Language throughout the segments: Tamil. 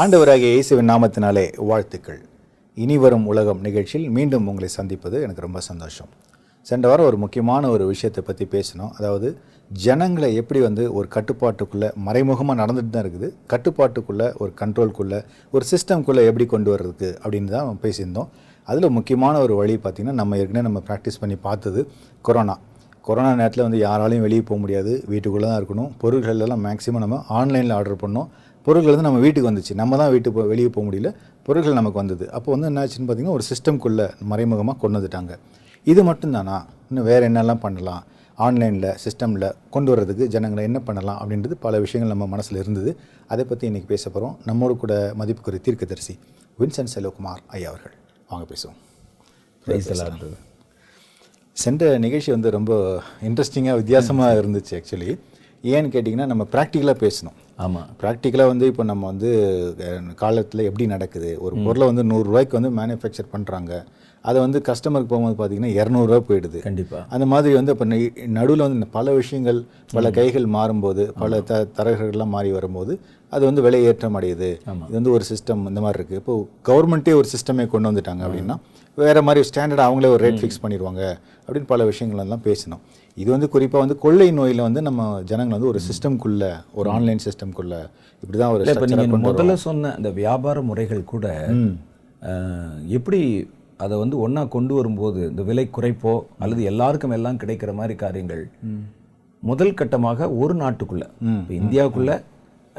ஆண்டவராகிய இயேசுவின் நாமத்தினாலே வாழ்த்துக்கள். இனி வரும் உலகம் நிகழ்ச்சியில் மீண்டும் உங்களை சந்திப்பது எனக்கு ரொம்ப சந்தோஷம். சென்ற வாரம் ஒரு முக்கியமான ஒரு விஷயத்தை பற்றி பேசினோம். அதாவது ஜனங்களை எப்படி வந்து ஒரு கட்டுப்பாட்டுக்குள்ளே மறைமுகமாக நடந்துட்டு தான் இருக்குது. கட்டுப்பாட்டுக்குள்ளே ஒரு கண்ட்ரோல்குள்ளே ஒரு சிஸ்டம்குள்ளே எப்படி கொண்டு வர்றதுக்கு அப்படின்னு தான் பேசியிருந்தோம். அதில் முக்கியமான ஒரு வழி பார்த்திங்கன்னா நம்ம ஏற்கனவே நம்ம ப்ராக்டிஸ் பண்ணி பார்த்தது கொரோனா கொரோனா நேரத்தில் வந்து யாராலையும் வெளியே போக முடியாது. வீட்டுக்குள்ளே தான் இருக்கணும். பொருட்கள் எல்லாம் மேக்ஸிமம் நம்ம ஆன்லைனில் ஆர்டர் பண்ணோம். பொருட்கள் வந்து நம்ம வீட்டுக்கு வந்துச்சு. நம்ம தான் வீட்டுக்கு வெளியே போக முடியல. பொருட்கள் நமக்கு வந்தது. அப்போ வந்து என்ன ஆச்சுன்னு பார்த்தீங்கன்னா ஒரு சிஸ்டம்குள்ளே மறைமுகமாக கொண்டு வந்துட்டாங்க. இது மட்டும்தானா? இன்னும் வேறு என்னெல்லாம் பண்ணலாம்? ஆன்லைனில் சிஸ்டமில் கொண்டு வர்றதுக்கு ஜனங்களை என்ன பண்ணலாம்? அப்படின்றது பல விஷயங்கள் நம்ம மனசில் இருந்தது. அதை பற்றி இன்றைக்கி பேச போகிறோம் நம்மோடு கூட மதிப்புக்குரிய தீர்க்கதரிசி வின்சென்ட் செல்வகுமார் ஐயா அவர்கள். வாங்க பேசுவோம். சென்ற நிகழ்ச்சி வந்து ரொம்ப இன்ட்ரெஸ்டிங்காக வித்தியாசமாக இருந்துச்சு ஆக்சுவலி ஏன்னு கேட்டிங்கன்னா நம்ம ப்ராக்டிக்கலாக பேசணும். ஆமாம் ப்ராக்டிக்கலாக வந்து இப்போ நம்ம வந்து காலத்தில் எப்படி நடக்குது? ஒரு பொருளை வந்து நூறுரூவாய்க்கு வந்து மேனுஃபேக்சர் பண்ணுறாங்க அதை வந்து கஸ்டமருக்கு போகும்போது பார்த்தீங்கன்னா இரநூறுவா போயிடுது. கண்டிப்பாக அந்த மாதிரி வந்து இப்போ நடுவில் வந்து பல விஷயங்கள் பல கைகள் மாறும்போது பல த தரகர்கள்லாம் மாறி வரும்போது அது வந்து விலையேற்றம் அடையுது இது வந்து ஒரு சிஸ்டம் இந்த மாதிரி இருக்குது இப்போ கவர்மெண்ட்டே ஒரு சிஸ்டமே கொண்டு வந்துட்டாங்க அப்படின்னா வேறு மாதிரி ஸ்டாண்டர்ட் அவங்களே ஒரு ரேட் ஃபிக்ஸ் பண்ணிடுவாங்க அப்படின்னு பல விஷயங்கள் எல்லாம் பேசணும் இது வந்து குறிப்பாக வந்து கொள்ளை நோயில் வந்து நம்ம ஜனங்கள் வந்து ஒரு சிஸ்டம்குள்ள ஒரு ஆன்லைன் சிஸ்டம்குள்ள இப்படி தான் ஒரு இப்போ நீங்கள் முதல்ல சொன்ன அந்த வியாபார முறைகள் கூட எப்படி அதை வந்து ஒன்றா கொண்டு வரும்போது இந்த விலை குறைப்போ அல்லது எல்லாருக்கும் எல்லாம் கிடைக்கிற மாதிரி காரியங்கள் முதல் கட்டமாக ஒரு நாட்டுக்குள்ள இப்போ இந்தியாவுக்குள்ள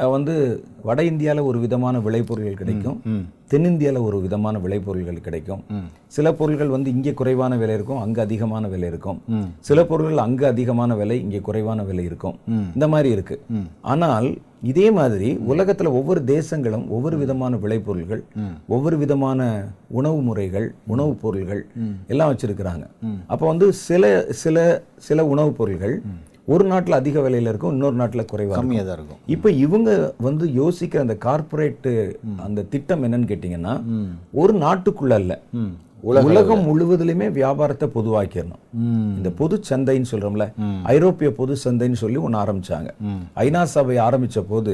வந்து வட இந்தியாவில் ஒரு விதமான விளைபொருள்கள் கிடைக்கும். தென்னிந்தியாவில் ஒரு விதமான விளைபொருள்கள் கிடைக்கும். சில பொருள்கள் வந்து இங்கே குறைவான விலை இருக்கும் அங்கே அதிகமான விலை இருக்கும். சில பொருள்கள் அங்கே அதிகமான விலை இங்கே குறைவான விலை இருக்கும். இந்த மாதிரி இருக்கு. ஆனால் இதே மாதிரி உலகத்துல ஒவ்வொரு தேசங்களும் ஒவ்வொரு விதமான விளைபொருள்கள் ஒவ்வொரு விதமான உணவு முறைகள் உணவுப் பொருள்கள் எல்லாம் வச்சிருக்கிறாங்க. அப்போ வந்து சில சில சில உணவுப் பொருள்கள் ஒரு நாட்டுல அதிக விலையில இருக்கும் இன்னொரு நாட்டுல குறைவா இருக்கும். கம்மியாக தான் இருக்கும். இப்போ இவங்க வந்து யோசிக்கிற அந்த கார்ப்பரேட் அந்த திட்டம் என்னன்னு கேட்டிங்கன்னா ஒரு நாட்டுக்குள்ள இல்ல. உலகம் முழுவதிலுமே வியாபாரத்தை பொதுவாக்கிடணும். இந்த பொது சந்தைன்னு சொல்றோம்ல ஐரோப்பிய பொது சந்தைன்னு சொல்லி ஒன்று ஆரம்பிச்சாங்க. ஐநா சபை ஆரம்பிச்ச போது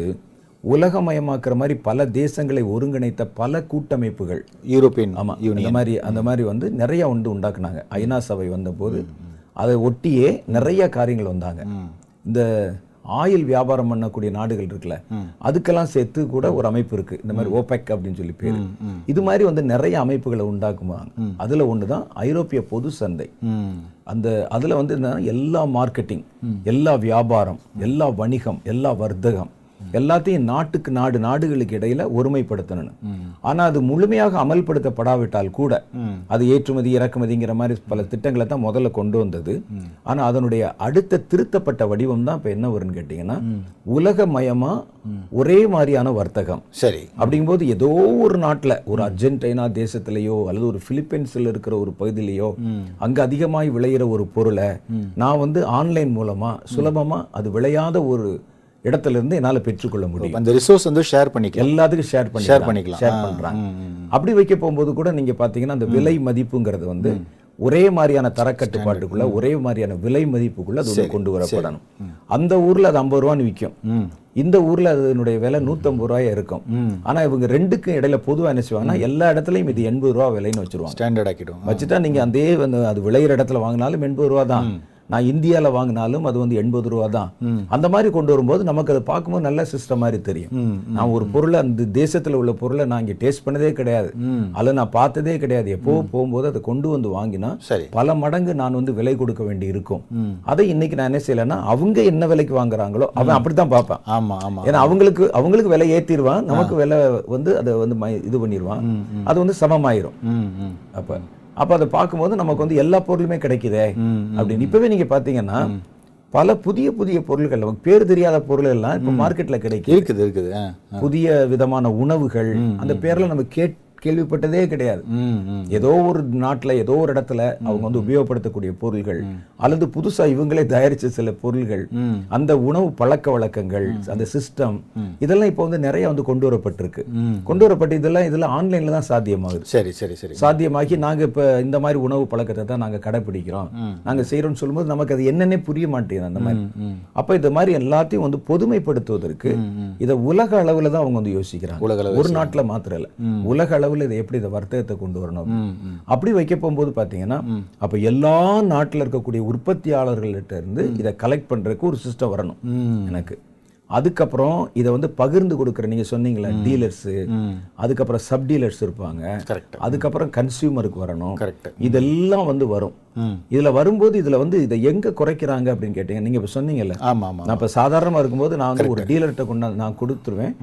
உலகமயமாக்குற மாதிரி பல தேசங்களை ஒருங்கிணைத்த பல கூட்டமைப்புகள் யூரோப்பியன் ஆமா இந்த மாதிரி அந்த மாதிரி வந்து நிறைய வந்து உண்டாக்குனாங்க. ஐநா சபை வந்தபோது அதை ஒட்டியே நிறைய காரியங்கள் வந்தாங்க. இந்த ஆயில் வியாபாரம் பண்ணக்கூடிய நாடுகள் இருக்குல்ல அதுக்கெல்லாம் சேர்த்து கூட ஒரு அமைப்பு இருக்கு. இந்த மாதிரி ஓபெக் அப்படின்னு சொல்லி பேரு. இது மாதிரி வந்து நிறைய அமைப்புகளை உண்டாக்குவாங்க அதுல ஒன்று தான் ஐரோப்பிய பொது சந்தை. அந்த அதுல வந்து எல்லா மார்க்கெட்டிங் எல்லா வியாபாரம் எல்லா வணிகம் எல்லா வர்த்தகம் எல்லாத்தையும் நாட்டுக்கு நாடு நாடுகளுக்கு இடையில ஒருமைப்படுத்தணும் ஆனா அது முழுமையாக அமல்படுத்தப்படாவிட்டால் கூட அது ஏற்றுமதி இறக்குமதிங்கிற மாதிரி பல திட்டங்களை தான் முதல்ல கொண்டு வந்தது. ஆனா அதனுடைய அடுத்த திருத்தப்பட்ட வடிவம் தான் இப்ப என்ன வரும்னு கேட்டீங்கன்னா உலகமயமா ஒரே மாதிரியான வர்த்தகம். சரி. அப்படிங்கும்போது ஏதோ ஒரு நாட்டுல ஒரு அர்ஜென்டினா தேசத்திலேயோ அல்லது ஒரு பிலிப்பைன்ஸ்ல இருக்கிற ஒரு பகுதியிலேயோ அங்க அதிகமாய் விளையிற ஒரு பொருளை நான் வந்து ஆன்லைன் மூலமா சுலபமா அது விளையாத ஒரு இடத்துல இருந்து என்னால பெற்றுக்கொள்ள முடியும். அந்த ரிசோர்ஸ் வந்து ஷேர் பண்ணிக்கலாம். எல்லாத்துக்கும் ஷேர் பண்ணி Share பண்ணிக்கலாம். ஷேர் ம். அப்படி வைக்க போகும்போது கூட நீங்க பாத்தீங்கன்னா அந்த விலை மதிப்புங்கிறது வந்து ஒரே மாதிரியான தரக்கட்டுப்பாட்டுக்குள்ள ஒரே மாதிரியான விலை மதிப்புக்குள்ள அது கொண்டு வரப்படணும். அந்த ஊர்ல அது ஐம்பது ரூபான்னு விற்கும் இந்த ஊர்ல அதனுடைய விலை நூத்தம்பது ரூபாயா இருக்கும். ஆனா இவங்க ரெண்டுக்கும் இடையில பொதுவா என்ன செய்வாங்கன்னா எல்லா இடத்துலயும் இது எண்பது ரூபா விலைன்னு வச்சிருவாங்க. ஸ்டாண்டர்ட் ஆக்கிடுவோம் வச்சுட்டா நீங்க அதே வந்து அது விளையிற இடத்துல வாங்கினாலும் எண்பது ரூபா தான். நான் இந்தியால வாங்கினாலும் அது வந்து எண்பது ரூபா தான். அந்த மாதிரி கொண்டு வரும்போது நமக்கு அதை பார்க்கும்போது நல்ல சிஸ்டம் மாதிரி தெரியும். நான் ஒரு பொருளை அந்த தேசத்துல உள்ள பொருளை நான் இங்க டேஸ்ட் பண்ணதே கிடையாது. அல்ல நான் பார்த்ததே கிடையாது. எப்போ போகும்போது அதை கொண்டு வந்து வாங்கினா சரி. பல மடங்கு நான் வந்து விலை கொடுக்க வேண்டி இருக்கும். அதை இன்னைக்கு நான் என்ன செய்யலைன்னா அவங்க என்ன விலைக்கு வாங்குறாங்களோ அவன் அப்படித்தான் பார்ப்பேன். ஆமா ஆமா ஏன்னா அவங்களுக்கு அவங்களுக்கு விலை ஏத்திடுவான். நமக்கு விலை வந்து அதை வந்து இது பண்ணிடுவான். அது வந்து சமமாயிரும். அப்ப அப்ப அதை பார்க்கும்போது நமக்கு வந்து எல்லா பொருளுமே கிடைக்குதே அப்படின்னு. இப்பவே நீங்க பாத்தீங்கன்னா பல புதிய புதிய பொருட்கள் நமக்கு பேர் தெரியாத பொருள் எல்லாம் இப்ப மார்க்கெட்ல கிடைக்கும் இருக்குது இருக்குது. புதிய விதமான உணவுகள் அந்த பேர்ல நம்ம கேட் கேள்விப்பட்டதே கிடையாது. ஏதோ ஒரு நாட்டுல ஏதோ ஒரு இடத்துல அவங்க வந்து உபயோகப்படுத்தக்கூடிய பொருள்கள் அல்லது புதுசா இவங்களே தயாரிச்ச சில பொருள்கள் அந்த உணவு பழக்க வழக்கங்கள் அந்த சிஸ்டம் இதெல்லாம் இப்போ வந்து நிறைய வந்து கொண்டு வரப்பட்டிருக்கு. கொண்டு வரப்பட்டு இதெல்லாம் இதெல்லாம் ஆன்லைன்ல தான் சாத்தியமாகுது. சரி சரி சரி. சாத்தியமாகி நாங்க இப்ப இந்த மாதிரி உணவு பழக்கத்தை தான் நாங்க கடைபிடிக்கிறோம் நாங்க செய்யறோம்னு சொல்லும்போது நமக்கு அது என்னன்னே புரிய மாட்டேங்குது அந்த மாதிரி. அப்ப இந்த மாதிரி எல்லாத்தையும் வந்து பொதுமைப்படுத்துவதற்கு இதை உலக அளவுல தான் அவங்க வந்து யோசிக்கிறாங்க. ஒரு நாட்டுல மாத்திரம் இல்ல. உலக அளவுல இதை எப்படி இந்த வர்த்தகத்தை கொண்டு வரணும்? அப்படி வைக்க போகும்போது பாத்தீங்கன்னா அப்ப எல்லா நாட்டுல இருக்கக்கூடிய உற்பத்தியாளர்கள்ட்ட இருந்து இதை கலெக்ட் பண்றதுக்கு ஒரு சிஸ்டம் வரணும் எனக்கு. அதுக்கப்புறம் இதை வந்து பகிர்ந்து கொடுக்குற நீங்க சொன்னீங்களே டீலர்ஸ் அதுக்கப்புறம் சப் டீலர்ஸ் இருப்பாங்க. கரெக்ட் அதுக்கப்புறம் கன்சியூமருக்கு வரணும். கரெக்ட் இதெல்லாம் வந்து வரும். இதுல வரும்போது இதுல வந்து இதை எங்க குறைக்கிறாங்க அப்படின்னு கேட்டீங்க. நீங்க இப்ப சொன்னீங்கல்ல. ஆமா ஆமா நான் இப்ப சாதாரணமா இருக்கும்போது நான் வந்து ஒரு டீலர்கிட்ட கொண்டாந்து நான் கொடுத்துருவேன்.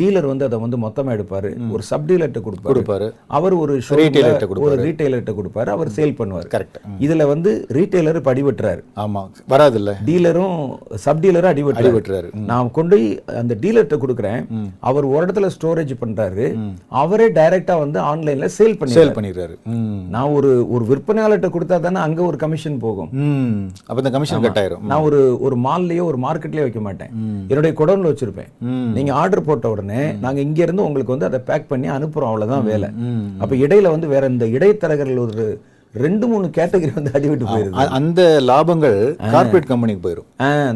டீலர் வந்து அதை வந்து மொத்தமா எடுப்பாரு. ஒரு சப் டீலர்கிட்ட கொடுப்பாரு. கொடுப்பாரு. அவர் ஒரு ஒரு ரீட்டைலர்கிட்ட கொடுப்பாரு. அவர் சேல் பண்ணுவார். கரெக்ட் இதுல வந்து ரீட்டைலர் படிபட்டுறாரு ஆமா. வராதுல்ல. டீலரும் சப் டீலரும் அடிபட்டுறாரு. அடிபட்டுறாரு. நான் கொண்டு போய் அந்த டீலர்கிட்ட கொடுக்குறேன். அவர் ஒரு இடத்துல ஸ்டோரேஜ் பண்றாரு. அவரே டைரக்டா வந்து ஆன்லைன்ல சேல் பண்ணி சேல் பண்ணிடுறாரு. நான் ஒரு ஒரு விற்பனையாளர்கிட்ட கொடுத்தா தானே அங்க ஒரு கமிஷன் போகும். அப்ப இந்த கமிஷன் கட் ஆயிரும். நான் ஒரு ஒரு மால்லயோ ஒரு மார்க்கெட்லயோ வைக்க மாட்டேன். என்னுடைய குடோன்ல வச்சிருப்பேன். நீங்க ஆர்டர் போட்ட உடனே நாங்க இங்க இருந்து உங்களுக்கு வந்து அதை பேக் பண்ணி அனுப்புறோம் அவ்வளவுதான் வேலை. அப்ப இடையில வந்து வேற இந்த இடைத்தரகர்கள் ஒரு ரெண்டு மூணு கேட்டகரி வந்து அடிவிட்டு போயிருது. அந்த லாபங்கள் கார்ப்பரேட் கம்பெனிக்கு போயிடும்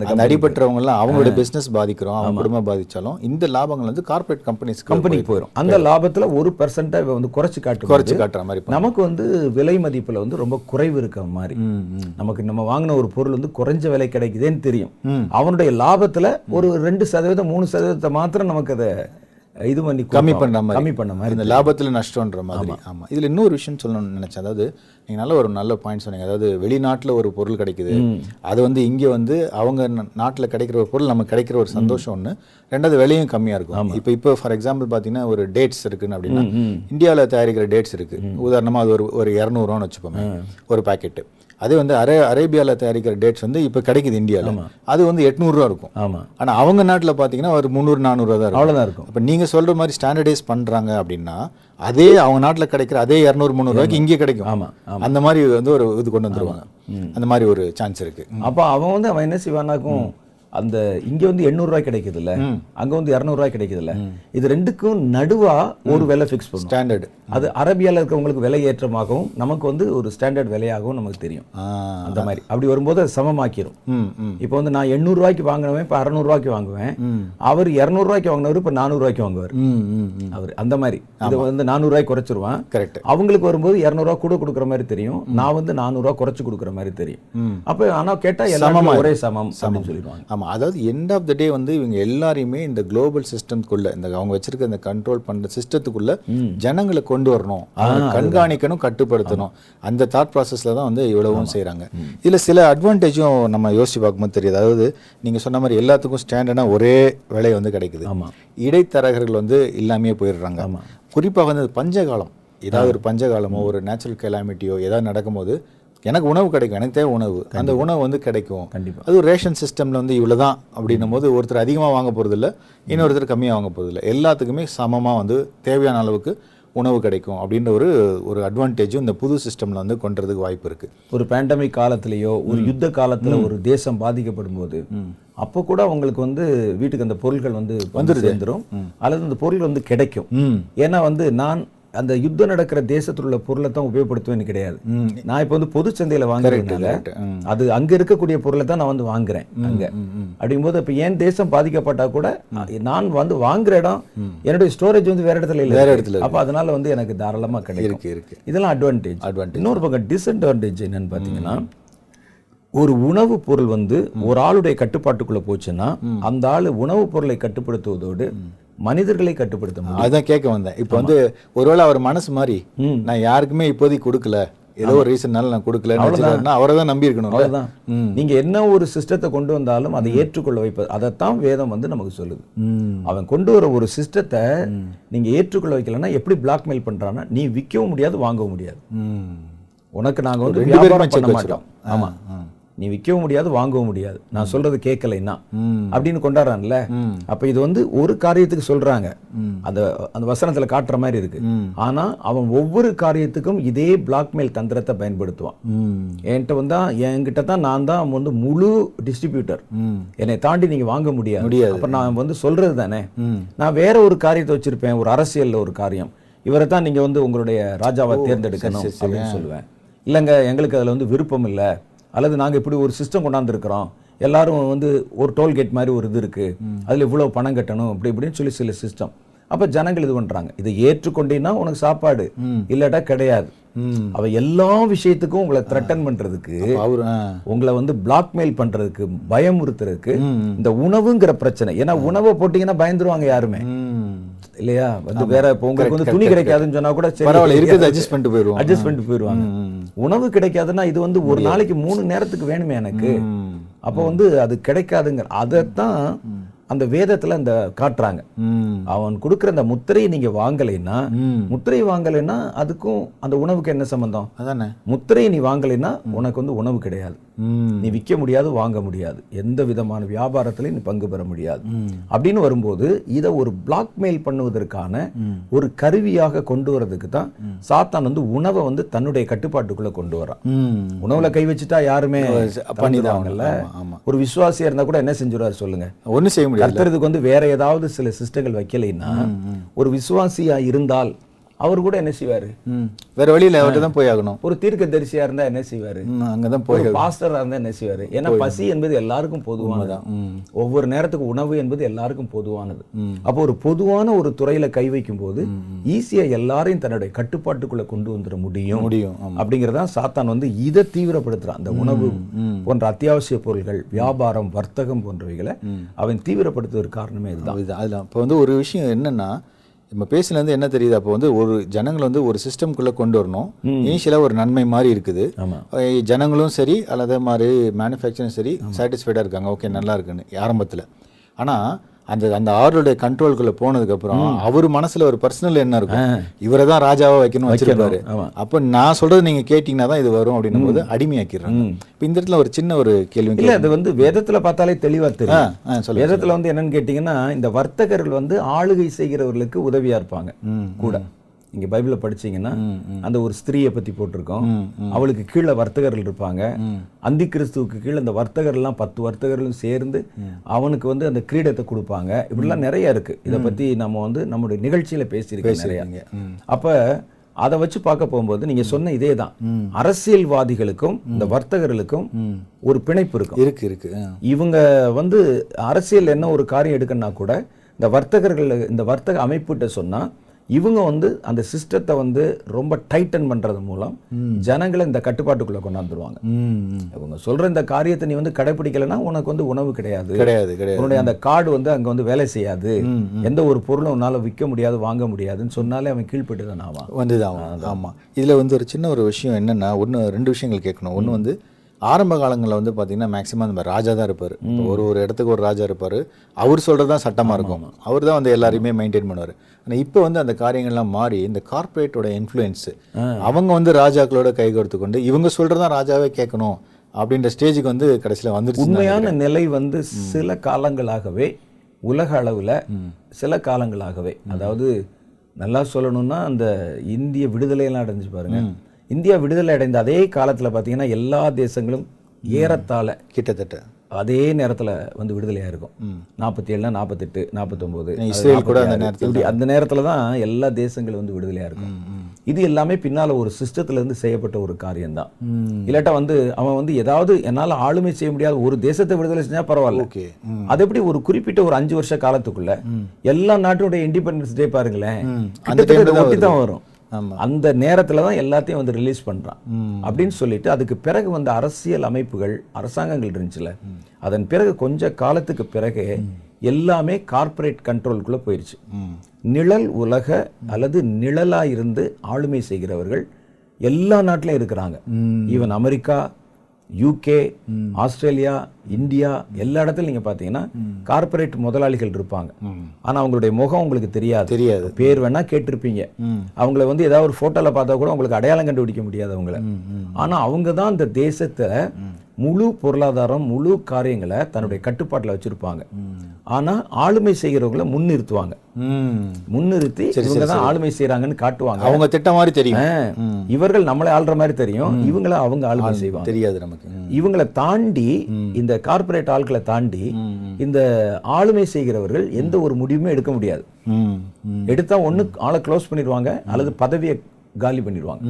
அந்த அடிபட்டவங்க எல்லாம் அவங்களோட பிசினஸ் பாதிக்கிறோம் அவங்க குடும்பம் பாதிச்சாலும் இந்த லாபங்கள் வந்து கார்ப்பரேட் கம்பெனிஸ்க்கு கம்பெனிக்கு போயிடும் அந்த லாபத்துல ஒரு பெர்சென்ட்டா வந்து குறைச்சு காட்டும் குறைச்சு காட்டுற மாதிரி. நமக்கு வந்து விலை மதிப்புல வந்து ரொம்ப குறைவு இருக்க மாதிரி. நமக்கு நம்ம வாங்கின ஒரு பொருள் வந்து குறைஞ்ச விலை கிடைக்குதேன்னு தெரியும். அவனுடைய லாபத்துல ஒரு ரெண்டு சதவீதம் மூணு சதவீதத்தை மாத்திரம் நமக்கு அதை இது பண்ணி கம்மி. பண்ற மாதிரி. கம்மி பண்ண மாதிரி. இந்த லாபத்துல நஷ்டம்ன்ற மாதிரி. ஆமா. இதுல இன்னொரு விஷயம் சொல்லணும்னு நினைச்சேன். அதாவது நீங்க நல்ல ஒரு நல்ல பாயிண்ட் சொன்னீங்க. அதாவது வெளிநாட்டுல ஒரு பொருள் கிடைக்குது. அது வந்து இங்க வந்து அவங்க நாட்டுல கிடைக்கிற ஒரு பொருள் நமக்கு கிடைக்கிற ஒரு சந்தோஷம் ஒண்ணு. ரெண்டாவது விலையும் கம்மியா இருக்கும். இப்போ இப்போ ஃபார் எக்ஸாம்பிள் பாத்தீங்கன்னா ஒரு டேட்ஸ் இருக்குன்னு அப்படின்னா இந்தியால தயாரிக்கிற டேட்ஸ் இருக்கு. உதாரணமா அது ஒரு ஒரு இரநூறுவான்னு வச்சுப்போமே ஒரு பாக்கெட்டு அதே வந்து அரே அரேபியால தயாரிக்கிற டேட்ஸ் வந்து இப்போ கிடைக்குது இந்தியால. அது வந்து எட்நூறுரூவா இருக்கும். ஆமா. ஆனா அவங்க நாட்டுல பாத்தீங்கன்னா ஒரு முந்நூறு நானூறுவா தான் இருக்கும். அவ்வளவுதான் இருக்கும். அப்போ நீங்கள் சொல்ற மாதிரி ஸ்டாண்டர்டைஸ் பண்றாங்க அப்படின்னா அதே அவங்க நாட்டுல கிடைக்கிற அதே இரநூறு முந்நூறுவாய்க்கு இங்கே கிடைக்கும். ஆமா அந்த மாதிரி வந்து ஒரு இது கொண்டு வந்துருவாங்க. அந்த மாதிரி ஒரு சான்ஸ் இருக்கு. அப்ப அவன் வந்து அவன் என்ன செய்வானாக்கும் அந்த இங்க வந்து 800 ரூபாய் கிடைக்குதுல்ல அங்க வந்து 200 ரூபாய் கிடைக்குதுல்ல இது ரெண்டுக்கும் நடுவா ஒரு விலை ஃபிக்ஸ் பண்ணும். ஸ்டாண்டர்ட் அது அரபியால இருக்கவங்களுக்கு விலை ஏற்றமாகவும் நமக்கு வந்து ஒரு ஸ்டாண்டர்ட் விலையாகவும் நமக்கு தெரியும். அந்த மாதிரி. அப்படி வரும்போது அது சமமாக்கிரும். இப்போ வந்து நான் 800 ரூபாய்க்கு வாங்குனவன் இப்போ ரூபாய்க்கு வாங்குவேன். அவர் 200 ரூபாய்க்கு வாங்கினவர் இப்போ ரூபாய்க்கு வாங்குவார். அவர் அந்த மாதிரி. இது வந்து 400 ரூபாய்க்கு குறைச்சிருவான். கரெக்ட் அவங்களுக்கு வரும்போது 200 ரூபாய் கூட கொடுக்குற மாதிரி தெரியும். நான் வந்து 400 ரூபாய் குறைச்சு கொடுக்குற மாதிரி தெரியும். அப்போ ஆனா கேட்டா எல்லாமே ஒரே சமம் அப்படின்னு சொல்லிடுவாங்க. ஆமா அதாவது எண்ட் ஆஃப் த டே வந்து இவங்க எல்லாரையுமே இந்த குளோபல் சிஸ்டம்குள்ள இந்த அவங்க வச்சிருக்க இந்த கண்ட்ரோல் பண்ற சிஸ்டத்துக்குள்ள ஜனங்களை கொண்டு வரணும். கண்காணிக்கணும் கட்டுப்படுத்தணும். அந்த தாட் ப்ராசஸ்ல தான் வந்து இவ்வளவும் செய்றாங்க. இதுல சில அட்வான்டேஜும் நம்ம யோசிச்சு பார்க்கும்போது தெரியுது. அதாவது நீங்க சொன்ன மாதிரி எல்லாத்துக்கும் ஸ்டாண்டர்டா ஒரே விலை வந்து கிடைக்குது. இடைத்தரகர்கள் வந்து இல்லாமையே போயிடுறாங்க. குறிப்பா வந்து பஞ்சகாலம். ஏதாவது ஒரு பஞ்சகாலமோ ஒரு நேச்சுரல் கெலாமிட்டியோ ஏதாவது நடக்கும்போது எனக்கு உணவு கிடைக்கும். எனக்கு தேவை உணவு. அந்த உணவு வந்து கிடைக்கும். கண்டிப்பா. அது ரேஷன் சிஸ்டம்ல வந்து இவ்வளவுதான் அப்படின்னும் போது ஒருத்தர் அதிகமாக வாங்க போறதில்ல இன்னொருத்தர் கம்மியாக வாங்க போறதில்ல. எல்லாத்துக்குமே சமமா வந்து தேவையான அளவுக்கு உணவு கிடைக்கும் அப்படின்ற ஒரு ஒரு அட்வான்டேஜும் இந்த புது சிஸ்டம்ல வந்து கொண்டுறதுக்கு வாய்ப்பு இருக்கு. ஒரு பேண்டமிக் காலத்திலேயோ ஒரு யுத்த காலத்துல ஒரு தேசம் பாதிக்கப்படும் போது அப்போ கூட உங்களுக்கு வந்து வீட்டுக்கு அந்த பொருட்கள் வந்து வந்து சேர்ந்துரும். அல்லது அந்த பொருள் வந்து கிடைக்கும். ஏன்னா வந்து நான் அந்த யுத்தம் நடக்கிற தேசத்துல உள்ள பொருளை தான் உபயோகப்படுத்துவேன்னு கிடையாது. நான் இப்போ வந்து பொது சந்தையில வாங்குறதுனால. அது அங்க இருக்கக்கூடிய பொருளை தான் நான் வந்து வாங்குறேன் அங்க. அப்படிங்கும்போது இப்போ ஏன் தேசம் பாதிக்கப்பட்டா கூட நான் வந்து வாங்குற இடம் என்னுடைய ஸ்டோரேஜ் வந்து வேற இடத்துல இல்லை. வேற இடத்துல அப்ப அதனால வந்து எனக்கு தாராளமா கிடைக்கும். இருக்கு இதெல்லாம் அட்வான்டேஜ் Advantage. இன்னொரு பக்கம் டிஸ்அட்வான்டேஜ் என்னன்னு பார்த்தீங்கன்னா ஒரு உணவுப் பொருள் வந்து ஒரு ஆளுடைய கட்டுப்பாட்டுக்குள்ள போச்சுன்னா அந்த ஆளு உணவுப் பொருளை கட்டுப்படுத்துவதோடு மனிதர்களை கட்டுப்படுத்த முடியும். அதுதான் கேட்க வந்தேன். இப்போ வந்து ஒருவேளை அவர் மனசு மாதிரி நான் யாருக்குமே இப்போதைக்கு கொடுக்கல. ஏதோ ஒரு ரீசன்னால நான் கொடுக்கலன்னு அவரை தான் நம்பி இருக்கணும் அவ்வளவுதான். நீங்க என்ன ஒரு சிஸ்டத்தை கொண்டு வந்தாலும் அதை ஏற்றுக்கொள்ள வைப்பது அதைத்தான் வேதம் வந்து நமக்கு சொல்லுது. அவன் கொண்டு வர ஒரு சிஸ்டத்தை நீங்க ஏற்றுக்கொள்ள வைக்கலன்னா எப்படி பிளாக்மெயில் பண்றான்னா நீ விற்கவும் முடியாது வாங்கவும் முடியாது. உனக்கு நாங்க வந்து வியாபாரம் பண்ண. மாட்டோம். ஆமா. நீ விற்கவும் முடியாது வாங்கவும் முடியாது. நான் சொல்றது கேட்கலைன்னா. அப்படின்னு கொண்டாடுறான்ல. அப்ப இது வந்து ஒரு காரியத்துக்கு சொல்றாங்க. அந்த அந்த வசனத்துல காட்டுற மாதிரி இருக்கு. ஆனா அவன் ஒவ்வொரு காரியத்துக்கும் இதே பிளாக்மெயில் தந்திரத்தை பயன்படுத்துவான். என்கிட்ட வந்தா என்கிட்ட தான் நான் தான் வந்து முழு டிஸ்ட்ரிபியூட்டர் என்னை தாண்டி நீங்க வாங்க முடியாது. முடியாது. அப்ப நான் வந்து சொல்றது தானே. நான் வேற ஒரு காரியத்தை வச்சிருப்பேன். ஒரு அரசியல்ல ஒரு காரியம். இவரை தான் நீங்க வந்து உங்களுடைய ராஜாவை தேர்ந்தெடுக்கணும் அப்படின்னு சொல்லுவேன். இல்லைங்க எங்களுக்கு அதுல வந்து விருப்பம் இல்லை. அல்லது நாங்க இப்படி ஒரு சிஸ்டம் கொண்டாந்துருக்கிறோம். எல்லாரும் வந்து ஒரு டோல்கேட் மாதிரி ஒரு இது இருக்கு. அதுல இவ்வளவு பணம் கட்டணும் அப்படி இப்படின்னு சொல்லி சில சிஸ்டம் அப்ப ஜனங்கள் இது பண்றாங்க. இதை ஏற்றுக்கொண்டீங்கன்னா உனக்கு சாப்பாடு. இல்லாட்டா கிடையாது. அவ எல்லா விஷயத்துக்கும் உங்களை த்ரெட்டன் பண்றதுக்கு உங்களை வந்து பிளாக்மெயில் பண்றதுக்கு பயமுறுத்துறதுக்கு. இந்த உணவுங்கிற பிரச்சனை. ஏன்னா உணவை போட்டீங்கன்னா பயந்துருவாங்க யாருமே. இல்லையா? வந்து வேற இப்போ உங்களுக்கு வந்து துணி கிடைக்காதுன்னு சொன்னா கூட பரவாயில்ல இருக்குது அட்ஜஸ்ட் பண்ணிட்டு போயிடுவோம். அட்ஜஸ்ட் பண்ணிட்டு போயிடுவாங்க உணவு கிடைக்காதுன்னா இது வந்து ஒரு நாளைக்கு மூணு நேரத்துக்கு வேணுமே எனக்கு. அப்போ வந்து அது கிடைக்காதுங்கிற அதைத்தான் அந்த வேதத்துல அந்த காட்டுறாங்க. அவன் கொடுக்குற அந்த முத்திரையை நீங்க வாங்கலைன்னா முத்திரை வாங்கலைன்னா அதுக்கும் அந்த உணவுக்கு என்ன சம்பந்தம்? அதானே. முத்திரையை நீ வாங்கலைன்னா உனக்கு வந்து உணவு கிடையாது. நீ விற்க முடியாது வாங்க முடியாது. எந்த விதமான வியாபாரத்திலையும் நீ பங்கு பெற முடியாது. அப்படின்னு வரும்போது இதை ஒரு பிளாக்மெயில் பண்ணுவதற்கான ஒரு கருவியாக கொண்டு வரதுக்கு தான் சாத்தான் வந்து உணவை வந்து தன்னுடைய கட்டுப்பாட்டுக்குள்ள கொண்டு வரான் உணவுல கை வச்சுட்டா யாருமே பண்ணிதான் பண்ணிடுவாங்கல்ல. ஒரு விசுவாசியா இருந்தா கூட என்ன செஞ்சுருவாரு சொல்லுங்க. ஒன்றும் செய்ய முடியாது. கர்த்தருக்கு வந்து வேற ஏதாவது சில சிஸ்டங்கள் வைக்கலைன்னா ஒரு விசுவாசியா இருந்தால் அவர் கூட என்ன செய்வாரு? வேற வழியில் அவர்கிட்ட தான் போய் ஆகணும். ஒரு தீர்க்க தரிசியா இருந்தா என்ன செய்வாரு? அங்கே தான் போய் ஒரு பாஸ்டரா இருந்தா என்ன செய்வாரு? ஏன்னா பசி என்பது எல்லாருக்கும் பொதுவானது. ஒவ்வொரு நேரத்துக்கு உணவு என்பது எல்லாருக்கும் பொதுவானது. அப்போ ஒரு பொதுவான ஒரு துறையில கை வைக்கும் போது ஈஸியா எல்லாரையும் தன்னுடைய கட்டுப்பாட்டுக்குள்ள கொண்டு வந்துட முடியும் முடியும். அப்படிங்கறதான் சாத்தான் வந்து இதை தீவிரப்படுத்துறான். அந்த உணவு போன்ற அத்தியாவசிய பொருட்கள் வியாபாரம் வர்த்தகம் போன்றவைகளை அவன் தீவிரப்படுத்துவதற்கு காரணமே இதுதான். அதுதான். இப்போ வந்து ஒரு விஷயம் என்னன்னா நம்ம பேசுனது என்ன தெரியுது? அப்போ வந்து ஒரு ஜனங்கள் வந்து ஒரு சிஸ்டம்குள்ளே கொண்டு வரணும். இனிஷியலாக ஒரு நன்மை மாதிரி இருக்குது. ஜனங்களும் சரி அல்லது மாதிரி மேனுஃபேக்சரும் சரி சாட்டிஸ்ஃபைடாக இருக்காங்க. ஓகே நல்லா இருக்குன்னு ஆரம்பத்தில். ஆனால் அந்த அந்த ஆர்டருடைய கண்ட்ரோலுக்குள்ளே போனதுக்கப்புறம் அவர் மனசுல ஒரு பர்சனல் என்ன இருக்கும். இவரை தான் ராஜாவா வைக்கணும். வச்சிருப்பாரு. அப்போ நான் சொல்றது நீங்க கேட்டிங்கன்னா தான் இது வரும் அப்படின்னும் போது அடிமையாக்கிடுறாங்க. இப்போ இந்த இடத்துல ஒரு சின்ன ஒரு கேள்வி இல்ல அது வந்து வேதத்துல பார்த்தாலே தெளிவா தெரியும். வேதத்துல வந்து என்னன்னு கேட்டீங்கன்னா இந்த வர்த்தகர்கள் வந்து ஆளுகை செய்கிறவர்களுக்கு உதவியா இருப்பாங்க கூட. நீங்க பைபிள படிச்சீங்கன்னா அந்த ஒரு ஸ்திரீயை பத்தி போட்டிருக்கோம். அவளுக்கு கீழே வர்த்தகர்கள் இருப்பாங்க. அந்தி கிறிஸ்துவுக்கு கீழே இந்த வர்த்தகர் எல்லாம் பத்து வர்த்தகர்களும் சேர்ந்து அவனுக்கு வந்து அந்த கிரீடத்தை கொடுப்பாங்க. இப்படிலாம் நிறைய இருக்கு. இதை பத்தி நம்ம வந்து நம்முடைய நிகழ்ச்சியில பேசியிருக்கோம் நிறைய. அப்ப அதை வச்சு பார்க்க போகும்போது நீங்க சொன்ன இதே தான். அரசியல்வாதிகளுக்கும் இந்த வர்த்தகர்களுக்கும் ஒரு பிணைப்பு இருக்கும். இருக்கு இருக்கு. இவங்க வந்து அரசியல் என்ன ஒரு காரியம் எடுக்கணும்னா கூட இந்த வர்த்தகர்கள் இந்த வர்த்தக அமைப்புகிட்ட சொன்னா இவங்க வந்து அந்த சிஸ்டத்தை வந்து ரொம்ப டைட்டன் பண்றது மூலம் ஜனங்களை இந்த கட்டுப்பாட்டுக்குள்ள கொண்டாந்துருவாங்க. இவங்க சொல்ற இந்த காரியத்தை நீ வந்து கடைபிடிக்கலைன்னா உனக்கு வந்து உணவு கிடையாது. கிடையாது கிடையாது. உன்னுடைய அந்த கார்டு வந்து அங்க வந்து வேலை செய்யாது. எந்த ஒரு பொருளும் உன்னால விற்க முடியாது வாங்க முடியாதுன்னு சொன்னாலே அவன் கீழ்பட்டு தான் ஆவான். வந்துதான் ஆகும். ஆமா. இதுல வந்து ஒரு சின்ன ஒரு விஷயம் என்னன்னா ஒன்று ரெண்டு விஷயங்கள் கேட்கணும். ஒன்று வந்து ஆரம்ப காலங்களில் வந்து பார்த்தீங்கன்னா மேக்ஸிமம் அந்த ராஜா தான் இருப்பார். ஒரு ஒரு இடத்துக்கு ஒரு ராஜா இருப்பார். அவர் சொல்கிறது தான் சட்டமாக இருக்கும். அவர் தான் வந்து எல்லாரையுமே மெயின்டைன் பண்ணுவார். ஆனால் இப்போ வந்து அந்த காரியங்கள்லாம் மாறி இந்த கார்ப்பரேட்டோட இன்ஃப்ளூயன்ஸு அவங்க வந்து ராஜாக்களோட கைகோர்த்து கொண்டு இவங்க சொல்கிறது தான் ராஜாவே கேட்கணும் அப்படின்ற ஸ்டேஜுக்கு வந்து கடைசியில் வந்துருச்சு உண்மையான நிலை வந்து சில காலங்களாகவே உலக அளவுல சில காலங்களாகவே அதாவது நல்லா சொல்லணும்னா அந்த இந்திய விடுதலையெல்லாம் அடைஞ்சு பாருங்க. இந்தியா விடுதலை அடைந்த அதே காலத்துல பார்த்தீங்கன்னா எல்லா தேசங்களும் ஏறத்தாழ கிட்டத்தட்ட. அதே நேரத்துல வந்து விடுதலையா இருக்கும். நாற்பத்தி ஏழுனா நாற்பத்தெட்டு நாற்பத்தொம்போது இஸ்ரேல் கூட அந்த நேரத்துல அந்த நேரத்துல தான் எல்லா தேசங்களும் வந்து விடுதலையா இருக்கும். இது எல்லாமே பின்னால ஒரு சிஸ்டத்துல இருந்து செய்யப்பட்ட ஒரு காரியம்தான் இல்லாட்டா வந்து அவன் வந்து ஏதாவது என்னால ஆளுமை செய்ய முடியாத ஒரு தேசத்தை விடுதலை செஞ்சா பரவாயில்ல. ஓகே. அது எப்படி ஒரு குறிப்பிட்ட ஒரு அஞ்சு வருஷ காலத்துக்குள்ள எல்லா நாட்டோட இண்டிபெண்டன்ஸ் டே பாருங்களேன். ஒட்டி தான் வரும். அந்த நேரத்துல தான் எல்லாத்தையும் வந்து ரிலீஸ் பண்றான். அப்படின்னு சொல்லிட்டு அதுக்கு பிறகு வந்த அரசியல் அமைப்புகள் அரசாங்கங்கள் இருந்துச்சுல. அதன் பிறகு கொஞ்ச காலத்துக்கு பிறகு எல்லாமே கார்ப்பரேட் கண்ட்ரோலுக்குள்ள போயிருச்சு. நிழல் உலக அல்லது நிழலா இருந்து ஆளுமை செய்கிறவர்கள் எல்லா நாட்டிலும் இருக்கிறாங்க. Even America UK Australia India எல்லா இடத்துலயும் நீங்க பாத்தீங்கன்னா கார்ப்பரேட் முதலாளிகள் இருப்பாங்க. ஆனா அவங்களுடைய முகம் உங்களுக்கு தெரியாது. தெரியாது. பேர் வேணா கேட்டிருப்பீங்க. அவங்கள வந்து ஏதாவது ஒரு போட்டோல பார்த்தா கூட உங்களுக்கு அடையாளம் கண்டுபிடிக்க முடியாது அவங்கள. ஆனா அவங்க தான் இந்த தேசத்தை முழு பொருளாதாரம் முழு காரியங்களை தன்னுடைய கட்டுப்பாட்டுல வச்சிருப்பாங்க. ஆனா ஆளுமை செய்கிறவங்கள முன்னிறுத்துவாங்க. முன்னிறுத்தி இவங்க தான் ஆளுமை செய்றாங்கன்னு காட்டுவாங்க. அவங்க திட்டம் மாதிரி தெரியும். இவர்கள் நம்மளை ஆள்ற மாதிரி தெரியும். இவங்கள அவங்க ஆளுமை செய்வாங்க. தெரியாது நமக்கு. இவங்களை தாண்டி இந்த கார்ப்பரேட் ஆட்களை தாண்டி இந்த ஆளுமை செய்கிறவர்கள் எந்த ஒரு முடிவுமே எடுக்க முடியாது. எடுத்தா ஒண்ணு ஆளை க்ளோஸ் பண்ணிடுவாங்க அல்லது பதவியை காலி பண்ணிடுவாங்க.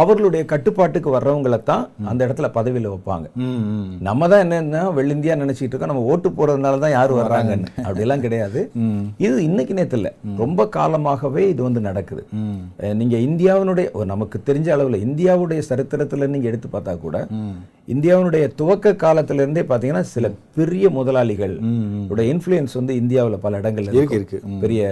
அவர்களுடைய கட்டுப்பாட்டுக்கு வர்றவங்களை தான் அந்த இடத்துல பதவியில வைப்பாங்க. நம்ம தான் என்னன்னா வெள்ளிந்தியா நினைச்சிட்டு இருக்கோம் நம்ம ஓட்டு போறதுனால தான் யார் வர்றாங்கன்னு. அப்படியெல்லாம் கிடையாது. இது இன்னைக்கு நேத்து இல்ல ரொம்ப காலமாகவே இது வந்து நடக்குது. நீங்க இந்தியாவினுடைய நமக்கு தெரிஞ்ச அளவுல இந்தியாவுடைய சரித்திரத்துல நீங்க எடுத்து பார்த்தா கூட இந்தியாவினுடைய துவக்க காலத்துல இருந்தே பாத்தீங்கன்னா சில பெரிய முதலாளிகள் உடைய இன்ஃப்ளூயன்ஸ் வந்து இந்தியாவுல பல இடங்கள்ல. இருக்கு பெரிய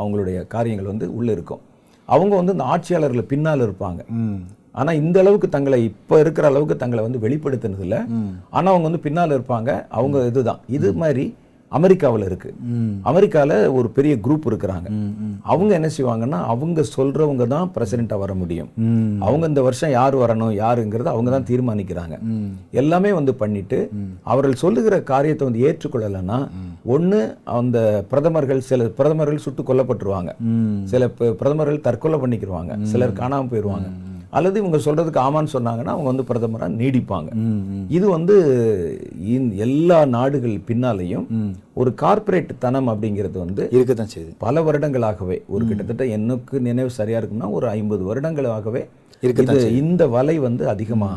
அவங்களுடைய காரியங்கள் வந்து உள்ள இருக்கும். அவங்க வந்து இந்த ஆட்சியாளர்கள் பின்னால் இருப்பாங்க. ம். ஆனா இந்த அளவுக்கு தங்களை இப்ப இருக்கிற அளவுக்கு தங்களை வந்து வெளிப்படுத்தினது இல்ல ஆனா அவங்க வந்து பின்னால இருப்பாங்க. அவங்க இதுதான். இது மாதிரி அமெரிக்காவுல இருக்கு. அமெரிக்கால ஒரு பெரிய குரூப் இருக்கிறாங்க. அவங்க என்ன செய்வாங்கன்னா அவங்க சொல்றவங்க தான் பிரசிடென்ட்டா வர முடியும். அவங்க இந்த வருஷம் யார் வரணும் யாருங்கிறத அவங்க தான் தீர்மானிக்கிறாங்க. எல்லாமே வந்து பண்ணிட்டு அவர்கள் சொல்லுகிற காரியத்தை வந்து ஏற்றுக்கொள்ளலைன்னா ஒண்ணு அந்த பிரதமர்கள் சில பிரதமர்கள் சுட்டு கொல்லப்பட்டுருவாங்க. சில பிரதமர்கள் தற்கொலை பண்ணிக்கிருவாங்க. சிலர் காணாம போயிடுவாங்க அல்லது இவங்க சொல்றதுக்கு ஆமான்னு சொன்னாங்கன்னா அவங்க வந்து பிரதமரா நீடிப்பாங்க. இது வந்து எல்லா நாடுகள் பின்னாலேயும் ஒரு கார்ப்பரேட் தனம் அப்படிங்கிறது வந்து இருக்கத்தான் செய்யுது. பல வருடங்களாகவே ஒரு கிட்டத்தட்ட எனக்கு நினைவு சரியா இருக்குன்னா ஒரு ஐம்பது வருடங்களாகவே இருக்கத்தான் இது இந்த வலை வந்து அதிகமா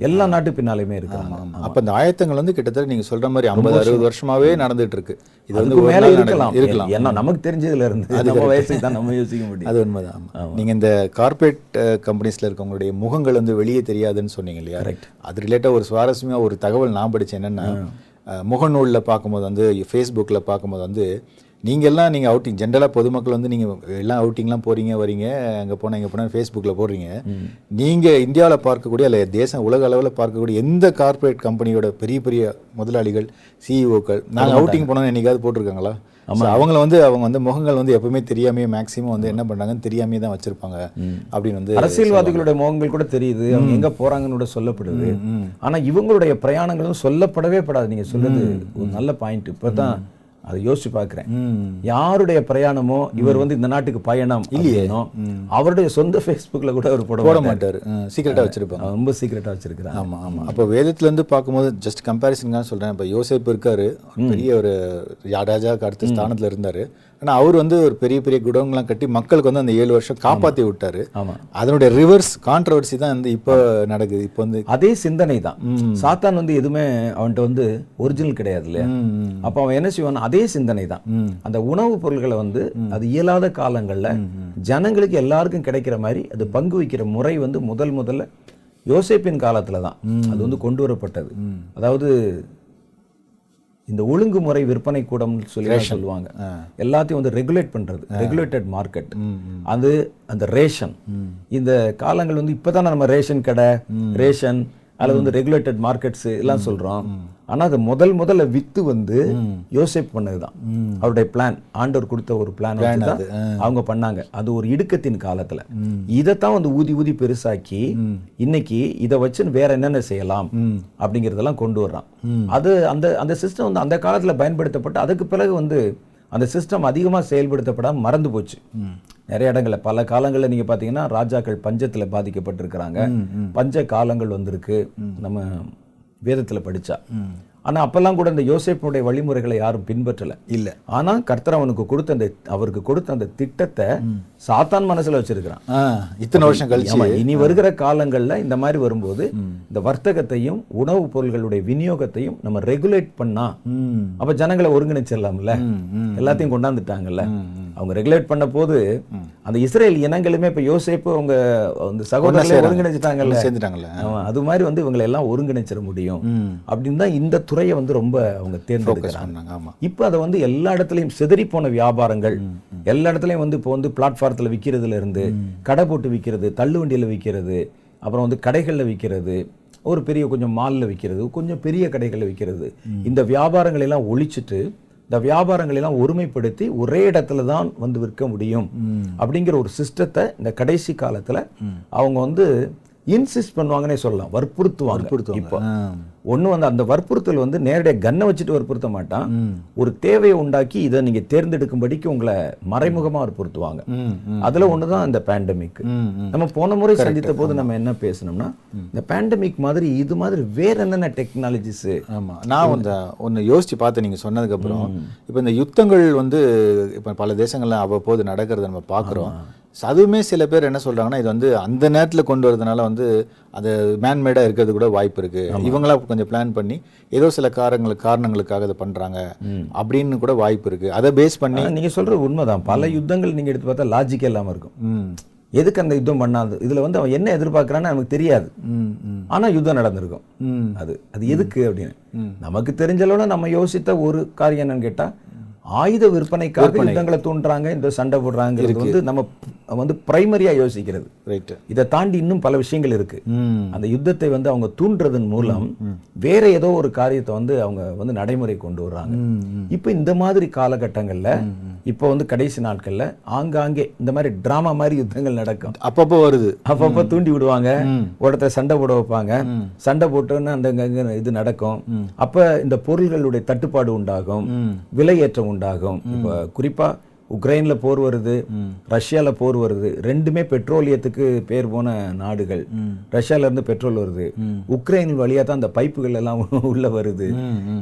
எல்லா நாட்டு பின்னாலையுமே இருக்காங்க அப்ப இந்த ஆயத்தங்கள் வந்து கிட்டத்தட்ட நீங்க சொல்ற மாதிரி ஐம்பது அறுபது வருஷமாவே நடந்துட்டு இருக்கு இது வந்து மேல இருக்கலாம். இருக்கலாம். ஏன்னா நமக்கு தெரிஞ்சதுல இருந்து நம்ம வயசுக்கு தான் நம்ம யோசிக்க முடியும். அது உண்மைதான். ஆமா. நீங்க இந்த கார்ப்பரேட் கம்பெனிஸ்ல இருக்கவங்களுடைய முகங்கள் வந்து வெளியே தெரியாதுன்னு சொன்னீங்க இல்லையா? அது ரிலேட்டா ஒரு சுவாரஸ்யமா ஒரு தகவல் நான் படிச்சேன் என்னன்னா முகநூல்ல பார்க்கும்போது வந்து ஃபேஸ்புக்ல பார்க்கும்போது வந்து நீங்க எல்லாம் நீங்க அவுட்டிங் ஜென்ரலா பொதுமக்கள் வந்து நீங்க எல்லாம் அவுட்டிங்லாம் போறீங்க வரீங்க அங்க போனா இங்க போனா ஃபேஸ்புக்ல போடுறீங்க. நீங்க இந்தியாவில் பார்க்கக்கூடிய அல்ல தேசம் உலக அளவுல பார்க்கக்கூடிய எந்த கார்ப்பரேட் கம்பெனியோட பெரிய பெரிய முதலாளிகள் சிஇஓக்கள் நாங்க அவுட்டிங் போனோம்னு என்னைக்காவது போட்டிருக்காங்களா? So, அவங்கள வந்து அவங்க வந்து முகங்கள் வந்து எப்பவுமே தெரியாமே மேக்ஸிமம் வந்து என்ன பண்றாங்கன்னு தெரியாமே தான் வச்சிருப்பாங்க அப்படின்னு வந்து அரசியல்வாதிகளுடைய முகங்கள் கூட தெரியுது அவங்க எங்க போறாங்கன்னு கூட சொல்லப்படுது. ஆனா இவங்களுடைய பிரயாணங்களும் சொல்லப்படவே படாது. நீங்க சொல்றது ஒரு நல்ல பாயிண்ட் இப்பதான் அதை யோசிச்சு பார்க்கிறேன். யாருடைய பிரயாணமோ இவர் வந்து இந்த நாட்டுக்கு பயணம் இல்லையோ. அவருடைய சொந்த ஃபேஸ்புக்ல கூட அவர் போட போட மாட்டாரு. மாட்டாரு. சீக்கிரட்டா வச்சிருப்பாங்க. ரொம்ப சீக்கிரட்டா வச்சிருக்கிறாங்க ஆமா ஆமா. அப்போ வேதத்துல இருந்து பார்க்கும்போது ஜஸ்ட் கம்பேரிசனுக்காக சொல்றேன். இப்போ யோசேப்பு இருக்காரு. பெரிய ஒரு ராஜாவுக்கு அடுத்த ஸ்தானத்துல இருந்தாரு. ஆனா அவர் வந்து ஒரு பெரிய பெரிய குடோன்லாம் கட்டி மக்களுக்கு வந்து அந்த ஏழு வருஷம் காப்பாத்தி விட்டாரு. ஆமா. அதனுடைய ரிவர்ஸ் கான்ட்ரவர்சி தான் வந்து இப்போ நடக்குது. இப்போ வந்து அதே சிந்தனை தான். சாத்தான் வந்து எதுவுமே அவன்கிட்ட வந்து ஒரிஜினல் கிடையாது இல்லையா? அப்ப அவன் என்ன செய்வான் அதே சிந்தனை தான். அந்த உணவுப் பொருள்களை வந்து அது இயலாத காலங்கள்ல ஜனங்களுக்கு எல்லாருக்கும் கிடைக்கிற மாதிரி அது பங்கு வைக்கிற முறை வந்து முதல் முதல்ல யோசேப்பின் காலத்துல தான். அது வந்து கொண்டு வரப்பட்டது. அதாவது இந்த ஒழுங்குமுறை விற்பனை கூடம்னு சொல்லி சொல்லுவாங்க. எல்லாத்தையும் வந்து ரெகுலேட் பண்றது ரெகுலேட்டட் மார்க்கெட் அது அந்த ரேஷன் இந்த காலங்கள் வந்து இப்பதான் நம்ம ரேஷன் கடை ரேஷன் அல்லது வந்து ரெகுலேட்டட் மார்க்கெட்ஸ் எல்லாம் சொல்றோம். ஆனா அது முதல் முதல்ல வித்து வந்து யோசேப் பண்ணதுதான். அவருடைய பிளான் ஆண்டவர் கொடுத்த ஒரு பிளான் தான் அவங்க பண்ணாங்க. அது ஒரு இடுக்கத்தின் காலத்துல. இதைத்தான் வந்து ஊதி ஊதி பெருசாக்கி இன்னைக்கு இதை வச்சு வேற என்னென்ன செய்யலாம் அப்படிங்கறதெல்லாம் கொண்டு வர்றான். அது அந்த அந்த சிஸ்டம் வந்து அந்த காலத்துல பயன்படுத்தப்பட்டு அதுக்கு பிறகு வந்து அந்த சிஸ்டம் அதிகமா செயல்படுத்தப்படாம மறந்து போச்சு. நிறைய இடங்கள்ல. பல காலங்கள்ல நீங்க பாத்தீங்கன்னா ராஜாக்கள் பஞ்சத்துல பாதிக்கப்பட்டிருக்கிறாங்க. பஞ்ச காலங்கள் வந்திருக்கு. நம்ம வேதத்துல படிச்சா. ஆனா அப்பெல்லாம் கூட இந்த யோசேப்புடைய வழிமுறைகளை யாரும் பின்பற்றல. இல்ல. ஆனா கர்த்தர் அவனுக்கு கொடுத்த அந்த அவருக்கு கொடுத்த அந்த திட்டத்தை சாத்தான் மனசுல வச்சிருக்கிறான். இத்தனை வருஷம் கழிச்சு. இனி வருகிற காலங்கள்ல இந்த மாதிரி வரும்போது இந்த வர்த்தகத்தையும் உணவுப் பொருள்களுடைய விநியோகத்தையும் நம்ம ரெகுலேட் பண்ணா அப்ப ஜனங்களை ஒருங்கிணைச்சிடலாம்ல. எல்லாத்தையும் கொண்டாந்துட்டாங்கல்ல. அவங்க ரெகுலேட் பண்ண போது அந்த இஸ்ரேல் இனங்களுமே இப்ப யோசேப்பு அவங்க அந்த சகோதரர்களை. ஒருங்கிணைச்சிட்டாங்கல்ல சேர்ந்துட்டாங்கல்ல. அது மாதிரி வந்து இவங்களை எல்லாம் ஒருங்கிணைச்சிட முடியும் அப்படின்னு தான் இந்த துறையை வந்து ரொம்ப அவங்க தேர்ந்தெடுக்கிறாங்க. இப்போ அதை வந்து எல்லா இடத்துலையும் சிதறி போன வியாபாரங்கள் எல்லா இடத்துலையும் வந்து இப்போ வந்து பிளாட்ஃபாரத்தில் விற்கிறதுல இருந்து கடை போட்டு விற்கிறது தள்ளு வண்டியில் விற்கிறது அப்புறம் வந்து கடைகளில் விற்கிறது ஒரு பெரிய கொஞ்சம் மாலில் விற்கிறது கொஞ்சம் பெரிய கடைகளில் விற்கிறது இந்த வியாபாரங்களை எல்லாம் ஒழிச்சிட்டு இந்த வியாபாரங்களை எல்லாம் ஒருமைப்படுத்தி ஒரே இடத்துல தான் வந்து விற்க முடியும் அப்படிங்கிற ஒரு சிஸ்டத்தை இந்த கடைசி காலத்துல அவங்க வந்து இன்சிஸ்ட் பண்ணுவாங்கன்னே சொல்லலாம். வற்புறுத்துவாங்க. வற்புறுத்துவாங்க. இப்போ. ஒண்ணு வந்து அந்த வற்புறுத்தல் வந்து நேரடியாக கன்னை வச்சுட்டு வற்புறுத்த மாட்டான். ஒரு தேவையை உண்டாக்கி இதை நீங்க தேர்ந்தெடுக்கும்படிக்கு உங்களை மறைமுகமா வற்புறுத்துவாங்க. அதுல ஒண்ணுதான் இந்த பேண்டமிக். நம்ம போன முறை சந்தித்த போது நம்ம என்ன பேசணும்னா இந்த பேண்டமிக் மாதிரி இது மாதிரி வேற என்னென்ன டெக்னாலஜிஸ் ஆமா. நான் அந்த ஒன்று யோசிச்சு பார்த்தேன் நீங்க சொன்னதுக்கு அப்புறம் இப்போ இந்த யுத்தங்கள் வந்து இப்போ பல தேசங்கள்ல அவ்வப்போது நடக்கிறத நம்ம பார்க்குறோம். அதுவுமே சில பேர் என்ன சொல்றாங்கன்னா இது வந்து அந்த நேரத்துல கொண்டு வரதுனால வந்து அது மேன்மேடா இருக்கிறது கூட வாய்ப்பு இருக்கு. இவங்களா கொஞ்சம் பிளான் பண்ணி ஏதோ சில காரணங்களுக்கு காரணங்களுக்காக இதை பண்றாங்க. அப்படின்னு கூட வாய்ப்பு இருக்கு. அதை பேஸ் பண்ணி நீங்க சொல்றது உண்மைதான். பல யுத்தங்கள் நீங்க எடுத்து பார்த்தா லாஜிக்கே இல்லாம இருக்கும். எதுக்கு அந்த யுத்தம் பண்ணாது? இதுல வந்து அவன் என்ன எதிர்பார்க்கறான்னு நமக்கு தெரியாது. ம் ம். ஆனா யுத்தம் நடந்திருக்கும். அது அது எதுக்கு அப்படின்னு. நமக்கு தெரிஞ்சளவுல நம்ம யோசித்த ஒரு காரியம் என்னன்னு கேட்டா ஆயுத விற்பனைக்காக யுத்தங்களை தூண்டுறாங்க இந்த சண்டை போடுறாங்கிறது வந்து நம்ம வந்து பிரைமரியா யோசிக்கிறது. இதை தாண்டி இன்னும் பல விஷயங்கள் இருக்கு. அந்த யுத்தத்தை வந்து அவங்க தூண்டுறதன் மூலம் வேற ஏதோ ஒரு காரியத்தை வந்து அவங்க வந்து நடைமுறை கொண்டு வர்றாங்க. இப்போ இந்த மாதிரி காலகட்டங்கள்ல இப்போ வந்து கடைசி நாட்கள்ல ஆங்காங்கே இந்த மாதிரி டிராமா மாதிரி யுத்தங்கள் நடக்கும். அப்பப்போ வருது. அப்பப்போ தூண்டி விடுவாங்க. ஒருத்தர் சண்டை போட வைப்பாங்க. சண்டை போட்டோன்னு அந்த இது நடக்கும். அப்ப இந்த பொருள்களுடைய தட்டுப்பாடு உண்டாகும். விலையேற்றம் உண்டாகும். இப்போ குறிப்பா உக்ரைன்ல போர் வருது ரஷ்யால போர் வருது. ரெண்டுமே பெட்ரோலியத்துக்கு பேர் போன நாடுகள். ரஷ்யால இருந்து பெட்ரோல் வருது. உக்ரைன் வழியா தான் அந்த பைப்புகள் எல்லாம் உள்ள வருது.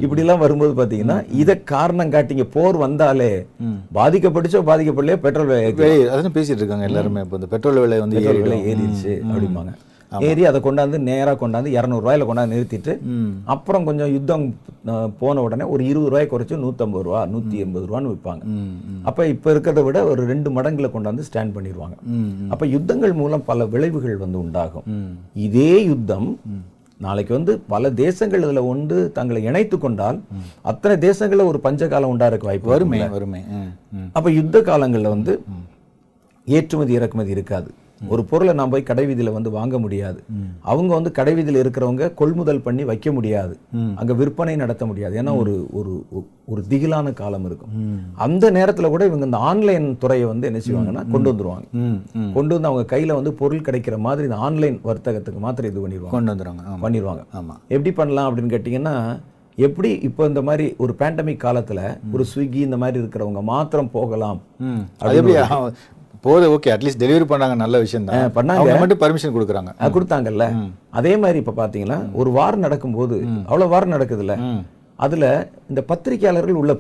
இப்படி எல்லாம் வரும்போது பாத்தீங்கன்னா இத காரணம் காட்டிங்க போர் வந்தாலே பாதிக்கப்பட்டுச்சோ பாதிக்கப்படலையோ பெட்ரோல் விலை அதான் பேசிட்டு இருக்காங்க எல்லாருமே. இப்போ இந்த பெட்ரோல் விலை வந்து விலை. ஏறிடுச்சு அப்படிம்பாங்க. ஏறி அதை கொண்டாந்து நேரா கொண்டாந்து இரநூறுவாயில கொண்டாந்து நிறுத்திட்டு அப்புறம் கொஞ்சம் யுத்தம் போன உடனே ஒரு இருபது ரூபாய் குறைச்சு நூற்றம்பது ரூபா நூற்றி எண்பது ரூபான்னு விற்பாங்க அப்ப இப்ப இருக்கிறத விட ஒரு ரெண்டு மடங்குல கொண்டாந்து ஸ்டாண்ட் பண்ணிடுவாங்க. அப்ப யுத்தங்கள் மூலம் பல விளைவுகள் வந்து உண்டாகும். இதே யுத்தம் நாளைக்கு வந்து பல தேசங்கள் இதுல ஒன்று தங்களை இணைத்து கொண்டால் அத்தனை தேசங்கள்ல ஒரு பஞ்சகாலம் உண்டாறதுக்கு வாய்ப்பு வறுமை வருமே. வறுமை அப்ப யுத்த காலங்கள்ல வந்து ஏற்றுமதி இறக்குமதி இருக்காது. ஒரு பொருளை நான் போய் கடை வீதியில வந்து வாங்க முடியாது. அவங்க வந்து கடை வீதியில இருக்கிறவங்க கொள்முதல் பண்ணி வைக்க முடியாது. அங்க விற்பனை நடத்த முடியாது. ஏன்னா ஒரு ஒரு ஒரு திகிலான காலம் இருக்கும். அந்த நேரத்துல கூட இவங்க இந்த ஆன்லைன் துறையை வந்து என்ன செய்வாங்கன்னா கொண்டு வந்துருவாங்க. கொண்டு வந்து அவங்க கையில வந்து பொருள் கிடைக்கிற மாதிரி இந்த ஆன்லைன் வர்த்தகத்துக்கு மாத்திரம் இது பண்ணிடுவாங்க கொண்டு வந்துடுவாங்க ஆமாம் பண்ணிடுவாங்க ஆமா. எப்படி பண்ணலாம் அப்படின்னு கேட்டிங்கன்னா எப்படி இப்போ இந்த மாதிரி ஒரு பேண்டமிக் காலத்துல ஒரு ஸ்விக்கி இந்த மாதிரி இருக்கிறவங்க மாத்திரம் போகலாம் ம் அது எப்படி அவன் போது ஓகே அட்லீஸ்ட் டெலிவரி பண்ணாங்க நல்ல விஷயம் தான் பண்ணாங்க. அவங்க மட்டும் பர்மிஷன் கொடுக்குறாங்க. கொடுத்தாங்கல்ல. அதே மாதிரி இப்ப பாத்தீங்கன்னா ஒரு வாரம் நடக்கும்போது அவ்வளவு வாரம் நடக்குதுல்ல. அதுல இந்த பத்திரிகையாளர்கள் உள்ள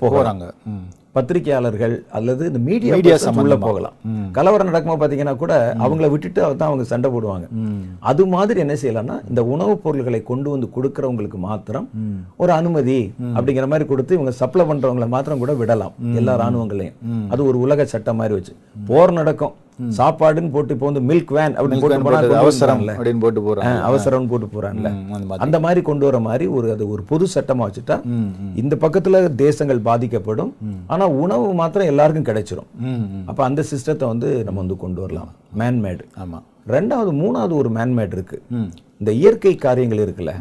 ம். பத்திரிகையாளர்கள் அல்லது இந்த மீடியா persons உள்ள போகலாம். கலவரம் நடக்கும்போது பாத்தீங்கன்னா கூட அவங்கள விட்டுட்டு தான் அவங்க சண்டை போடுவாங்க. அது மாதிரி என்ன செய்யலாம்னா இந்த உணவுப் பொருள்களை கொண்டு வந்து கொடுக்கறவங்களுக்கு மாத்திரம் ஒரு அனுமதி அப்படிங்கிற மாதிரி கொடுத்து இவங்க சப்ளை பண்றவங்களை மாத்திரம் கூட விடலாம். எல்லா ராணுவங்களையும் அது ஒரு உலக சட்டம் மாதிரி வச்சு. போர் நடக்கும். சாப்பாடுன்னு போட்டு இப்போ வந்து மில்க் வேன் அப்படின்னு போட்டு அவசரம். அப்படின்னு போட்டு போறாங்க. அவசரம்னு போட்டு போறாங்கல்ல. அந்த மாதிரி கொண்டு வர மாதிரி ஒரு அது ஒரு பொது சட்டமா வச்சுட்டா இந்த பக்கத்துல தேசங்கள் பாதிக்கப்படும். ஆனா உணவு மாத்திரம் எல்லாருக்கும் கிடைச்சிரும். அப்ப அந்த சிஸ்டத்தை வந்து நம்ம வந்து கொண்டு வரலாம். மேன்மேடு ஆமா. ரெண்டாவது மூணாவது ஒரு மேன்மேட் இருக்கு. இந்த இயற்கை காரியங்கள் இருக்குல்ல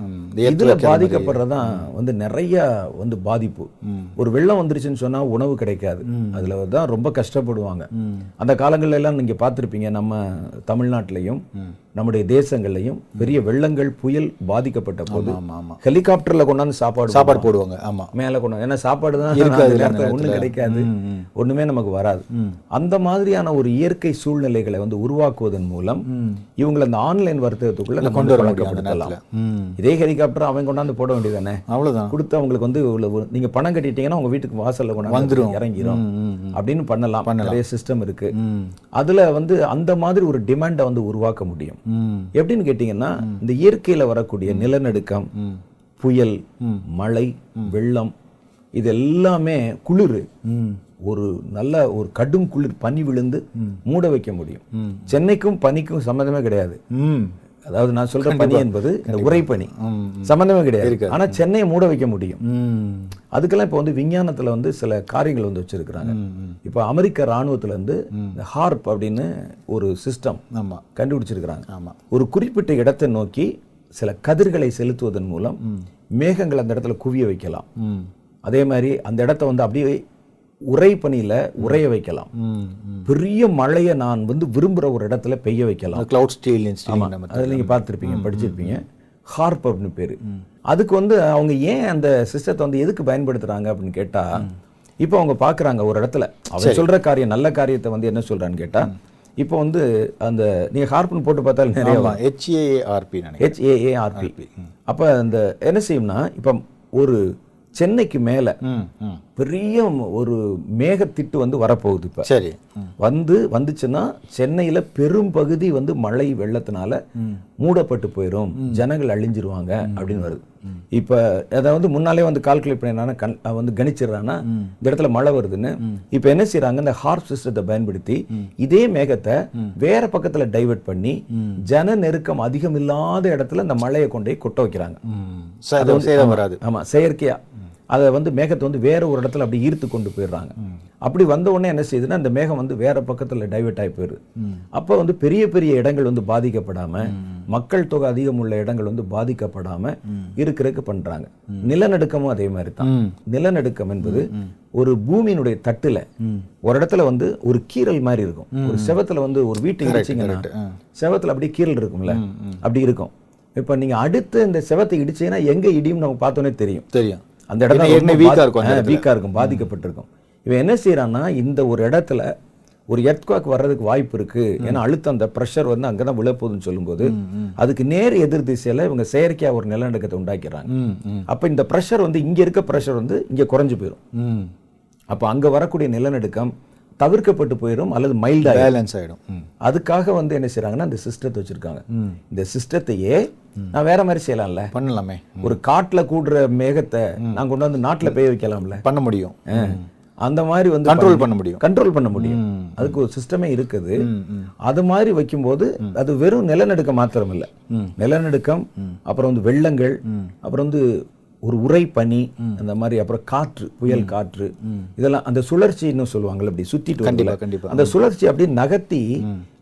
இதுல பாதிக்கப்படுறதான் வந்து நிறைய வந்து பாதிப்பு. ஒரு வெள்ளம் வந்துருச்சுன்னு சொன்னா உணவு கிடைக்காது. அதுல தான் ரொம்ப கஷ்டப்படுவாங்க. அந்த காலங்கள்ல எல்லாம் நீங்க பார்த்திருப்பீங்க நம்ம தமிழ்நாட்டிலையும் நம்முடைய தேசங்கள்லையும் பெரிய வெள்ளங்கள் புயல் பாதிக்கப்பட்ட போது ஹெலிகாப்டர்ல கொண்டாந்து சாப்பாடு சாப்பாடு போடுவாங்க. ஆமா. மேல கொண்டு வந்து- ஏன்னா சாப்பாடு தான் நேரத்துல. கிடைக்காது. ஒண்ணுமே நமக்கு வராது. அந்த மாதிரியான ஒரு இயற்கை சூழ்நிலைகளை வந்து உருவாக்குவதன் மூலம் இவங்களை அந்த ஆன்லைன் வர்த்தகத்துக்குள்ள கொண்டு வர இதே ஹெலிகாப்டர் அவன் கொண்டாந்து போட வேண்டியதானே அவ்வளவுதான். கொடுத்து அவங்களுக்கு வந்து நீங்க பணம் கட்டிட்டீங்கன்னா உங்க வீட்டுக்கு வாசல்ல கொண்டாந்து வந்துரும். இறங்கிரும். ம், ம், அப்படின்னு பண்ணலாம். நிறைய சிஸ்டம் இருக்கு. அதுல வந்து அந்த மாதிரி ஒரு டிமாண்டை வந்து உருவாக்க முடியும். எப்படின்னு கேட்டிங்கன்னா இந்த இயற்கையில் வரக்கூடிய நிலநடுக்கம் புயல் மழை வெள்ளம் இது எல்லாமே குளிர். ஒரு நல்ல ஒரு கடும் குளிர் பனி விழுந்து மூட வைக்க முடியும். சென்னைக்கும் பனிக்கும் சம்மந்தமே கிடையாது. அதாவது நான் சொல்ற பனி என்பது இந்த உறைபனி சம்மந்தமே கிடையாது. ஆனா சென்னையை மூட வைக்க முடியும். அதுக்கெல்லாம் இப்போ வந்து விஞ்ஞானத்துல வந்து சில காரியங்கள் வந்து வச்சிருக்கிறாங்க. இப்போ அமெரிக்க ராணுவத்துல இருந்து ஹார்ப் அப்படின்னு ஒரு சிஸ்டம் கண்டுபிடிச்சிருக்கிறாங்க. ஒரு குறிப்பிட்ட இடத்தை நோக்கி சில கதிர்களை செலுத்துவதன் மூலம் மேகங்கள் அந்த இடத்துல குவிய வைக்கலாம். அதே மாதிரி அந்த இடத்த வந்து அப்படியே உரை பனியில உறைய வைக்கலாம். பெரிய மழையை நான் வந்து விரும்புற ஒரு இடத்துல பெய்ய வைக்கலாம். கிளவுட் ஸ்டீல் அதில் நீங்கள் பார்த்துருப்பீங்க படிச்சிருப்பீங்க. ஹார்ப் அப்படின்னு பேர். அதுக்கு வந்து அவங்க ஏன் அந்த சிஸ்டத்தை வந்து எதுக்கு பயன்படுத்துறாங்க அப்படின்னு கேட்டா இப்போ அவங்க பார்க்குறாங்க ஒரு இடத்துல. அவங்க சொல்ற காரியம் நல்ல காரியத்தை வந்து என்ன சொல்றான்னு கேட்டா இப்போ வந்து அந்த நீங்க ஹார்ப்னு போட்டு பார்த்தாலும் நிறைய நினைக்கிறேன். ஹெச்ஏஏஆர்பி அப்போ அந்த என்ன செய்யும்னா இப்போ ஒரு சென்னைக்கு மேலே பெரிய ஒரு மேகத்திட்டு வந்து வரப்போகுது இப்போ. சரி. வந்து வந்துச்சுன்னா சென்னையில பெரும் பகுதி வந்து மழை வெள்ளத்தினால மூடப்பட்டு போயிடும் ஜனங்கள் அழிஞ்சிருவாங்க அப்படின்னு வருது. இப்ப அதை வந்து முன்னாலே வந்து கால்குலேட் பண்ணினா கண் வந்து கணிச்சிடுறான்னா இந்த இடத்துல மழை வருதுன்னு இப்ப என்ன செய்றாங்க? இந்த ஹார்ப் சிஸ்டத்தை பயன்படுத்தி இதே மேகத்தை வேற பக்கத்துல டைவர்ட் பண்ணி ஜன நெருக்கம் அதிகம் இல்லாத இடத்துல இந்த மழையை கொண்டு போய் கொட்ட வைக்கிறாங்க. வராது. ஆமா செயற்கையா. அதை வந்து மேகத்தை வந்து வேற ஒரு இடத்துல அப்படி ஈர்த்து கொண்டு போயிடுறாங்க. அப்படி வந்த உடனே என்ன செய்யுதுன்னா அந்த மேகம் வந்து வேற பக்கத்துல டைவர்ட் ஆகி போயிடுது. அப்போ வந்து பெரிய பெரிய இடங்கள் வந்து பாதிக்கப்படாம மக்கள் தொகை அதிகம் உள்ள இடங்கள் வந்து பாதிக்கப்படாம இருக்கிறதுக்கு பண்றாங்க. நிலநடுக்கமும் அதே மாதிரி தான் நிலநடுக்கம் என்பது ஒரு பூமியினுடைய தட்டுல ஒரு இடத்துல வந்து ஒரு கீறல் மாதிரி இருக்கும். ஒரு செவத்துல வந்து ஒரு வீட்டு இடிச்சிங்கன்னா செவத்துல அப்படியே கீறல் இருக்கும்ல? அப்படி இருக்கும். இப்போ நீங்க அடுத்து இந்த செவத்தை இடிச்சீங்கன்னா எங்க இடியும் நமக்கு பார்த்தோன்னே தெரியும். தெரியும். அந்த ஏற்கனவே weak ஆ இருக்கும் அந்த வீக்கா இருக்கும் பாதிக்கப்பட்டிருக்கும். இவன் என்ன செய்யறான்னா இந்த ஒரு இடத்துல ஒரு எர்த்குவாக் வர்றதுக்கு வாய்ப்பு இருக்கு. ஏன்னா அழுத்தம் அந்த ப்ரெஷர் வந்து அங்கதான் விழப்போகுதுன்னு சொல்லும்போது அதுக்கு நேர் எதிர் திசையில இவங்க செயற்கையா ஒரு நிலநடுக்கத்தை உண்டாக்கிறாங்க. அப்ப இந்த ப்ரெஷர் வந்து இங்க இருக்க ப்ரெஷர் வந்து இங்க குறைஞ்சு போயிடும் அப்ப அங்க வரக்கூடிய நிலநடுக்கம் தவிர்க்கப்பட்டு போயிடும் அல்லது மைல்டா பேலன்ஸ் ஆயிடும். ம். அதுக்காக வந்து என்ன செய்றாங்கன்னா இந்த சிஸ்டத்தை வச்சிருக்காங்க. இந்த சிஸ்டத்தையே நான் வேற மாதிரி செய்யலாம்ல. பண்ணலாமே. ஒரு காட்டுல கூடுற மேகத்தை நான் கொண்டு வந்து நாட்டுல பெய்ய வைக்கலாம்ல. பண்ண முடியும். அந்த மாதிரி வந்து கண்ட்ரோல் பண்ண முடியும். கண்ட்ரோல் பண்ண முடியும். அதுக்கு ஒரு சிஸ்டமே இருக்குது. அது மாதிரி வைக்கும்போது அது வெறும் நிலநடுக்கம் மாத்திரம் இல்ல நிலநடுக்கம் அப்புறம் வந்து வெள்ளங்கள் அப்புறம் வந்து ஒரு உறை பனி அந்த மாதிரி அப்புறம் காற்று புயல் காற்று. இதெல்லாம் அந்த சுழற்சின்னு சொல்லுவாங்கல்ல அப்படி சுத்திட்டு கண்டிப்பா வரும்ல. கண்டிப்பா அந்த சுழற்சி அப்படியே நகர்த்தி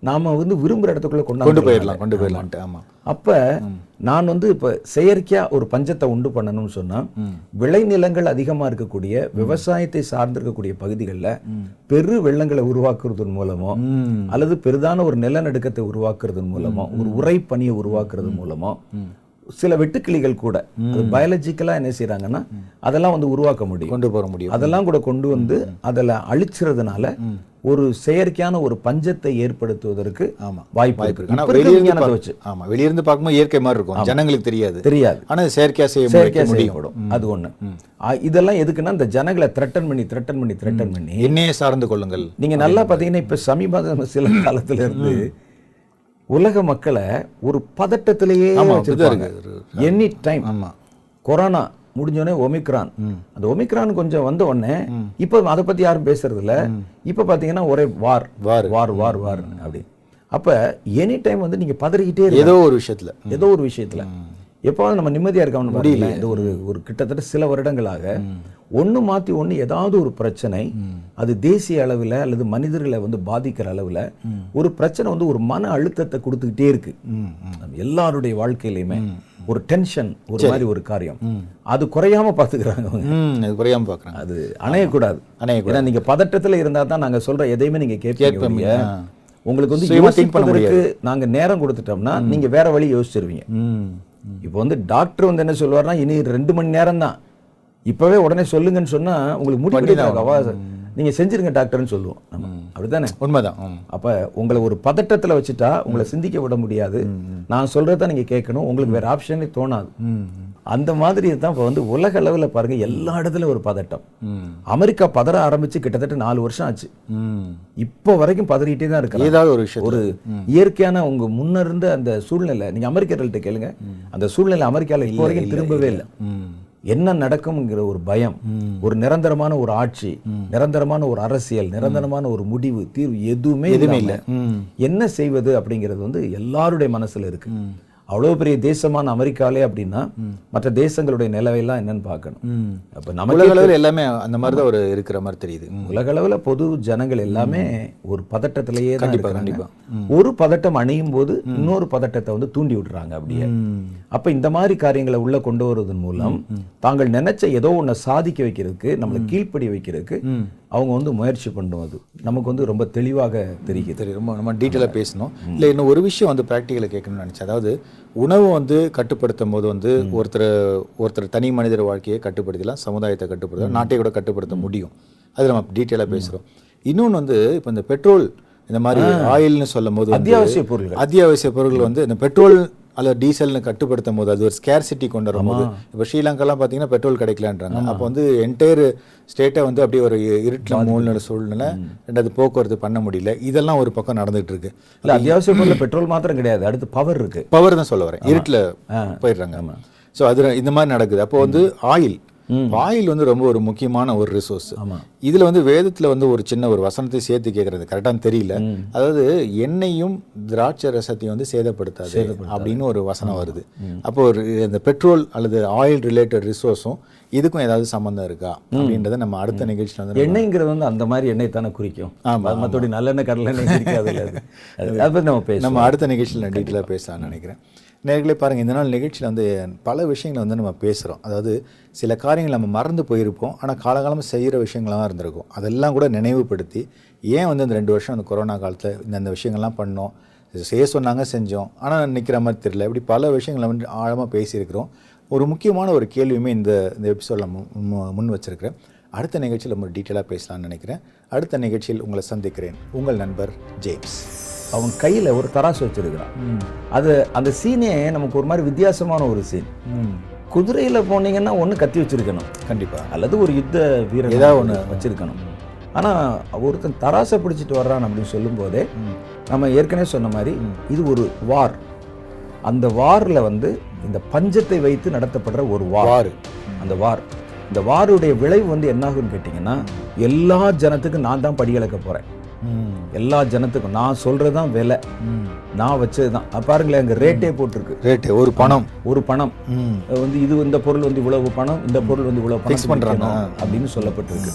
நாம வந்து விரும்புற இடத்துக்குள்ள கொண்டு கொண்டாந்து போயிடலாம் கொண்டு போயிடலான்ட்டு ஆமா. அப்ப நான் வந்து இப்ப செயற்கையா ஒரு பஞ்சத்தை உண்டு பண்ணணும்னு சொன்னா விளைநிலங்கள் அதிகமா இருக்கக்கூடிய விவசாயத்தை சார்ந்திருக்கக்கூடிய பகுதிகளில் பெரு வெள்ளங்களை உருவாக்குறதன் மூலமோ அல்லது பெரிதான ஒரு நிலநடுக்கத்தை உருவாக்குறதன் மூலமோ ஒரு உறைப்பனியை உருவாக்குறது மூலமோ சில வெட்டுக்கிளிகள் கூட அது பயாலஜிக்கலா என்ன செய்றாங்கன்னா அதெல்லாம் வந்து உருவாக்க முடியும். கொண்டு போக முடியும். அதெல்லாம் கூட கொண்டு வந்து அதில் அழிச்சிறதுனால ஒரு செயற்கையான ஒரு பஞ்சத்தை ஏற்படுத்துவதற்கு ஆமா வாய்ப்பு வாய்ப்பு இருக்கு. வெளியிருந்து வச்சு. ஆமா வெளியிருந்து பார்க்கும்போது இயற்கை மாதிரி இருக்கும். ஜனங்களுக்கு தெரியாது. தெரியாது. ஆனா இது செயற்கையா செய்ய செயற்கையா செய்யப்படும் அது ஒண்ணு. இதெல்லாம் எதுக்குன்னா இந்த ஜனங்களை த்ரெட்டன் பண்ணி த்ரெட்டன் பண்ணி த்ரெட்டன் பண்ணி என்னையே சார்ந்து கொள்ளுங்கள். நீங்க நல்லா பாத்தீங்கன்னா இப்ப சமீப சில காலத்துல இருந்து உலக மக்களை ஒரு பதட்டத்திலேயே எனி டைம் ஆமா. கொரோனா முடிஞ்சோடனே ஒமிக்ரான். அந்த ஒமிக்ரான் கொஞ்சம் வந்த உடனே இப்ப அதை பத்தி யாரும் பேசுறது இல்ல இப்ப பாத்தீங்கன்னா ஒரே வார். வார். வார் வார் வார் அப்படி அப்ப எனி டைம் வந்து நீங்க பதறிக்கிட்டே ஏதோ ஒரு விஷயத்துல. ஏதோ ஒரு விஷயத்துல. எப்போது நம்ம நிம்மதியா இருக்கணும் முடியல. இது ஒரு ஒரு கிட்டத்தட்ட சில வருடங்களாக ஒண்ணு மாத்தி ஒண்ணு ஏதாவது ஒரு பிரச்சனை அது தேசிய அளவுல அல்லது மனிதர்களை வந்து பாதிக்கிற அளவுல ஒரு பிரச்சனை வந்து ஒரு மன அழுத்தத்தை கொடுத்துக்கிட்டே இருக்கு. எல்லாருடைய வாழ்க்கையிலையுமே ஒரு டென்ஷன் ஒரு மாதிரி ஒரு காரியம். அது குறையாம ம் இது குறையாம பார்க்குறாங்க அது அணையக்கூடாது. அணையக்கூடாது. ஏன்னா நீங்க பதட்டத்துல இருந்தா தான் நாங்க சொல்ற எதையுமே நீங்க கேட்பீங்க. உங்களுக்கு வந்து யோசிப்பதற்கு நாங்க நேரம் கொடுத்துட்டோம்னா நீங்க வேற வழி யோசிச்சிருவீங்க. இப்போ வந்து டாக்டர் வந்து என்ன சொல்லுவாருன்னா இனி ரெண்டு மணி நேரம் தான் இப்பவே உடனே சொல்லுங்கன்னு சொன்னா உங்களுக்கு முடிவு நீங்க செஞ்சிருங்க டாக்டர்னு சொல்லுவோம். நம்ம. அப்படித்தானே? உண்மைதான். அப்ப உங்களை ஒரு பதட்டத்துல வச்சுட்டா உங்களை சிந்திக்க விட முடியாது. நான் சொல்றதை நீங்க கேட்கணும். உங்களுக்கு வேற ஆப்ஷனே தோணாது. அந்த மாதிரி தான் இப்போ வந்து உலக அளவுல பாருங்க எல்லா இடத்துலயும் ஒரு பதட்டம். அமெரிக்கா பதற ஆரம்பிச்சு கிட்டத்தட்ட நாலு வருஷம் ஆச்சு. இப்போ வரைக்கும் பதறிட்டே தான் இருக்கு ஏதாவது ஒரு விஷயம் ஒரு இயற்கையான உங்க முன்ன இருந்த அந்த சூழ்நிலை நீங்க அமெரிக்கர்கள்ட்ட கேளுங்க. அந்த சூழ்நிலை அமெரிக்கால இப்போ வரைக்கும் திரும்பவே இல்லை. என்ன நடக்கும்ங்கிற ஒரு பயம் ஒரு நிரந்தரமான ஒரு ஆட்சி நிரந்தரமான ஒரு அரசியல் நிரந்தரமான ஒரு முடிவு தீர்வு எதுவுமே எதுவுமே இல்லை. என்ன செய்வது அப்படிங்கிறது வந்து எல்லாருடைய மனசுல இருக்கு. அவ்வளோ பெரிய தேசமான அமெரிக்காலே அப்படின்னா மற்ற தேசங்களுடைய நிலவையெல்லாம் என்னன்னு பார்க்கணும். அப்போ நமக்கு உலக அளவில் எல்லாமே அந்த மாதிரி தான் ஒரு இருக்கிற மாதிரி தெரியுது. உலக அளவுல பொது ஜனங்கள் எல்லாமே ஒரு பதட்டத்திலேயே தான் கண்டிப்பா, இருக்கிறாங்க. கண்டிப்பா. ஒரு பதட்டம் அணியும் போது இன்னொரு பதட்டத்தை வந்து தூண்டி விடுறாங்க அப்படியே. அப்ப இந்த மாதிரி காரியங்களை உள்ள கொண்டு வருவதன் மூலம் தாங்கள் நினைச்ச ஏதோ ஒண்ணை சாதிக்க வைக்கிறதுக்கு நம்மளை கீழ்ப்படி வைக்கிறதுக்கு அவங்க வந்து முயற்சி பண்ணுவது நமக்கு வந்து ரொம்ப தெளிவாக தெரிகிறது சரி ரொம்ப நம்ம டீட்டெயிலாக பேசணும். இல்லை இன்னும் ஒரு விஷயம் வந்து ப்ராக்டிக்கலை கேட்கணும்னு நினச்சேன். அதாவது உணவு வந்து கட்டுப்படுத்தும் போது வந்து ஒருத்தர் ஒருத்தர் தனி மனிதர் வாழ்க்கையை கட்டுப்படுத்தலாம் சமுதாயத்தை கட்டுப்படுத்தலாம் நாட்டை கூட கட்டுப்படுத்த முடியும். அது நம்ம டீட்டெயிலாக பேசுகிறோம் இன்னொன்று வந்து இப்போ இந்த பெட்ரோல் இந்த மாதிரி ஆயில்னு சொல்லும் போது அத்தியாவசிய பொருள்கள். அத்தியாவசிய பொருட்கள் வந்து இந்த பெட்ரோல் அல்லது டீசல்னு கட்டுப்படுத்தும் போது அது ஒரு ஸ்கேர்சிட்டி கொண்டு வரும்போது இப்போ ஸ்ரீலங்காலாம் பார்த்தீங்கன்னா பெட்ரோல் கிடைக்கலான்றாங்க. அப்போ வந்து என்டையர் ஸ்டேட்டை வந்து அப்படியே ஒரு இருட்டில் மூழ்கின சூழ்நிலை ரெண்டாவது போக்குவரத்து பண்ண முடியல. இதெல்லாம் ஒரு பக்கம் நடந்துட்டு இருக்கு இல்ல அத்தியாவசிய பொருள் பெட்ரோல் மாத்திரம் கிடையாது. அடுத்து பவர் இருக்கு. பவர் தான் சொல்ல வரேன். இருட்டில் போயிடுறாங்க. ஸோ அது இந்த மாதிரி நடக்குது. அப்போ வந்து ஆயில் ஆயில் வந்து ரொம்ப ஒரு முக்கியமான ஒரு ரிசோர்ஸ். இதுல வந்து வேதத்துல வந்து ஒரு சின்ன ஒரு வசனத்தை சேர்த்து கேட்கறது கரெக்டாக தெரியல. அதாவது எண்ணெயும் திராட்சை ரசத்தையும் வந்து சேதப்படுத்தாது அப்படின்னு ஒரு வசனம் வருது. அப்போ ஒரு இந்த பெட்ரோல் அல்லது ஆயில் ரிலேட்டட் ரிசோர்ஸும் இதுக்கும் ஏதாவது சம்பந்தம் இருக்கா அப்படின்றத நம்ம அடுத்த நிகழ்ச்சியில் வந்து எண்ணெய்ங்கிறது வந்து அந்த மாதிரி எண்ணெய் தானே குறிக்கும். ஆமா, அது மற்றபடி நல்லெண்ணெய் கடலெண்ணெய் இல்ல அது. நம்ம பேசணும் நம்ம அடுத்த நிகழ்ச்சியில் டீட்டெயிலாக பேசலாம்னு நினைக்கிறேன். நேர்களே பாருங்கள் இந்த நாள் நிகழ்ச்சியில் வந்து பல விஷயங்களை வந்து நம்ம பேசுகிறோம் அதாவது சில காரியங்கள் நம்ம மறந்து போயிருப்போம். ஆனால் காலகாலமாக செய்கிற விஷயங்களாக இருந்திருக்கும். அதெல்லாம் கூட நினைவுபடுத்தி ஏன் வந்து இந்த ரெண்டு வருஷம் அந்த கொரோனா காலத்தில் இந்தந்த விஷயங்கள்லாம் பண்ணோம்? செய்ய சொன்னாங்க செஞ்சோம். ஆனால் நிற்கிற மாதிரி தெரியல. இப்படி பல விஷயங்களை வந்து ஆழமாக பேசியிருக்கிறோம். ஒரு முக்கியமான ஒரு கேள்வியுமே இந்த இந்த எபிசோடில் முன் வச்சிருக்கிறேன். அடுத்த நிகழ்ச்சியில் நம்ம டீட்டெயிலாக பேசலாம்னு நினைக்கிறேன். அடுத்த நிகழ்ச்சியில் உங்களை சந்திக்கிறேன். உங்கள் நண்பர் ஜேம்ஸ். அவன் கையில ஒரு தராசு வச்சிருக்கிறான். அது அந்த சீனே நமக்கு ஒரு மாதிரி வித்தியாசமான ஒரு சீன் குதிரையில போனீங்கன்னா ஒண்ணு கத்தி வச்சிருக்கணும். கண்டிப்பாக அல்லது ஒரு யுத்த வீரன் ஏதாவது ஒன்று வச்சிருக்கணும். ஆனா ஒருத்தன் தராசை பிடிச்சிட்டு வர்றான் அப்படின்னு சொல்லும்போதே நம்ம ஏற்கனவே சொன்ன மாதிரி இது ஒரு வார். அந்த வார்ல வந்து இந்த பஞ்சத்தை வைத்து நடத்தப்படுற ஒரு வார். அந்த வார். இந்த வாருடைய விளைவு வந்து என்னாகும்னு கேட்டிங்கன்னா எல்லா ஜனத்துக்கும் நான் தான் படியளக்க போறேன். எல்லா ஜனத்துக்கும் நான் சொல்றது தான் விலை. நான் வச்சது தான் பாருங்களேன் அங்கே ரேட்டே போட்டிருக்கு. ரேட்டு ஒரு பணம். ஒரு பணம். வந்து இது இந்த பொருள் வந்து இவ்வளவு பணம் இந்த பொருள் வந்து இவ்வளவு பணம் பண்றாங்க. அப்படின்னு சொல்லப்பட்டிருக்கு.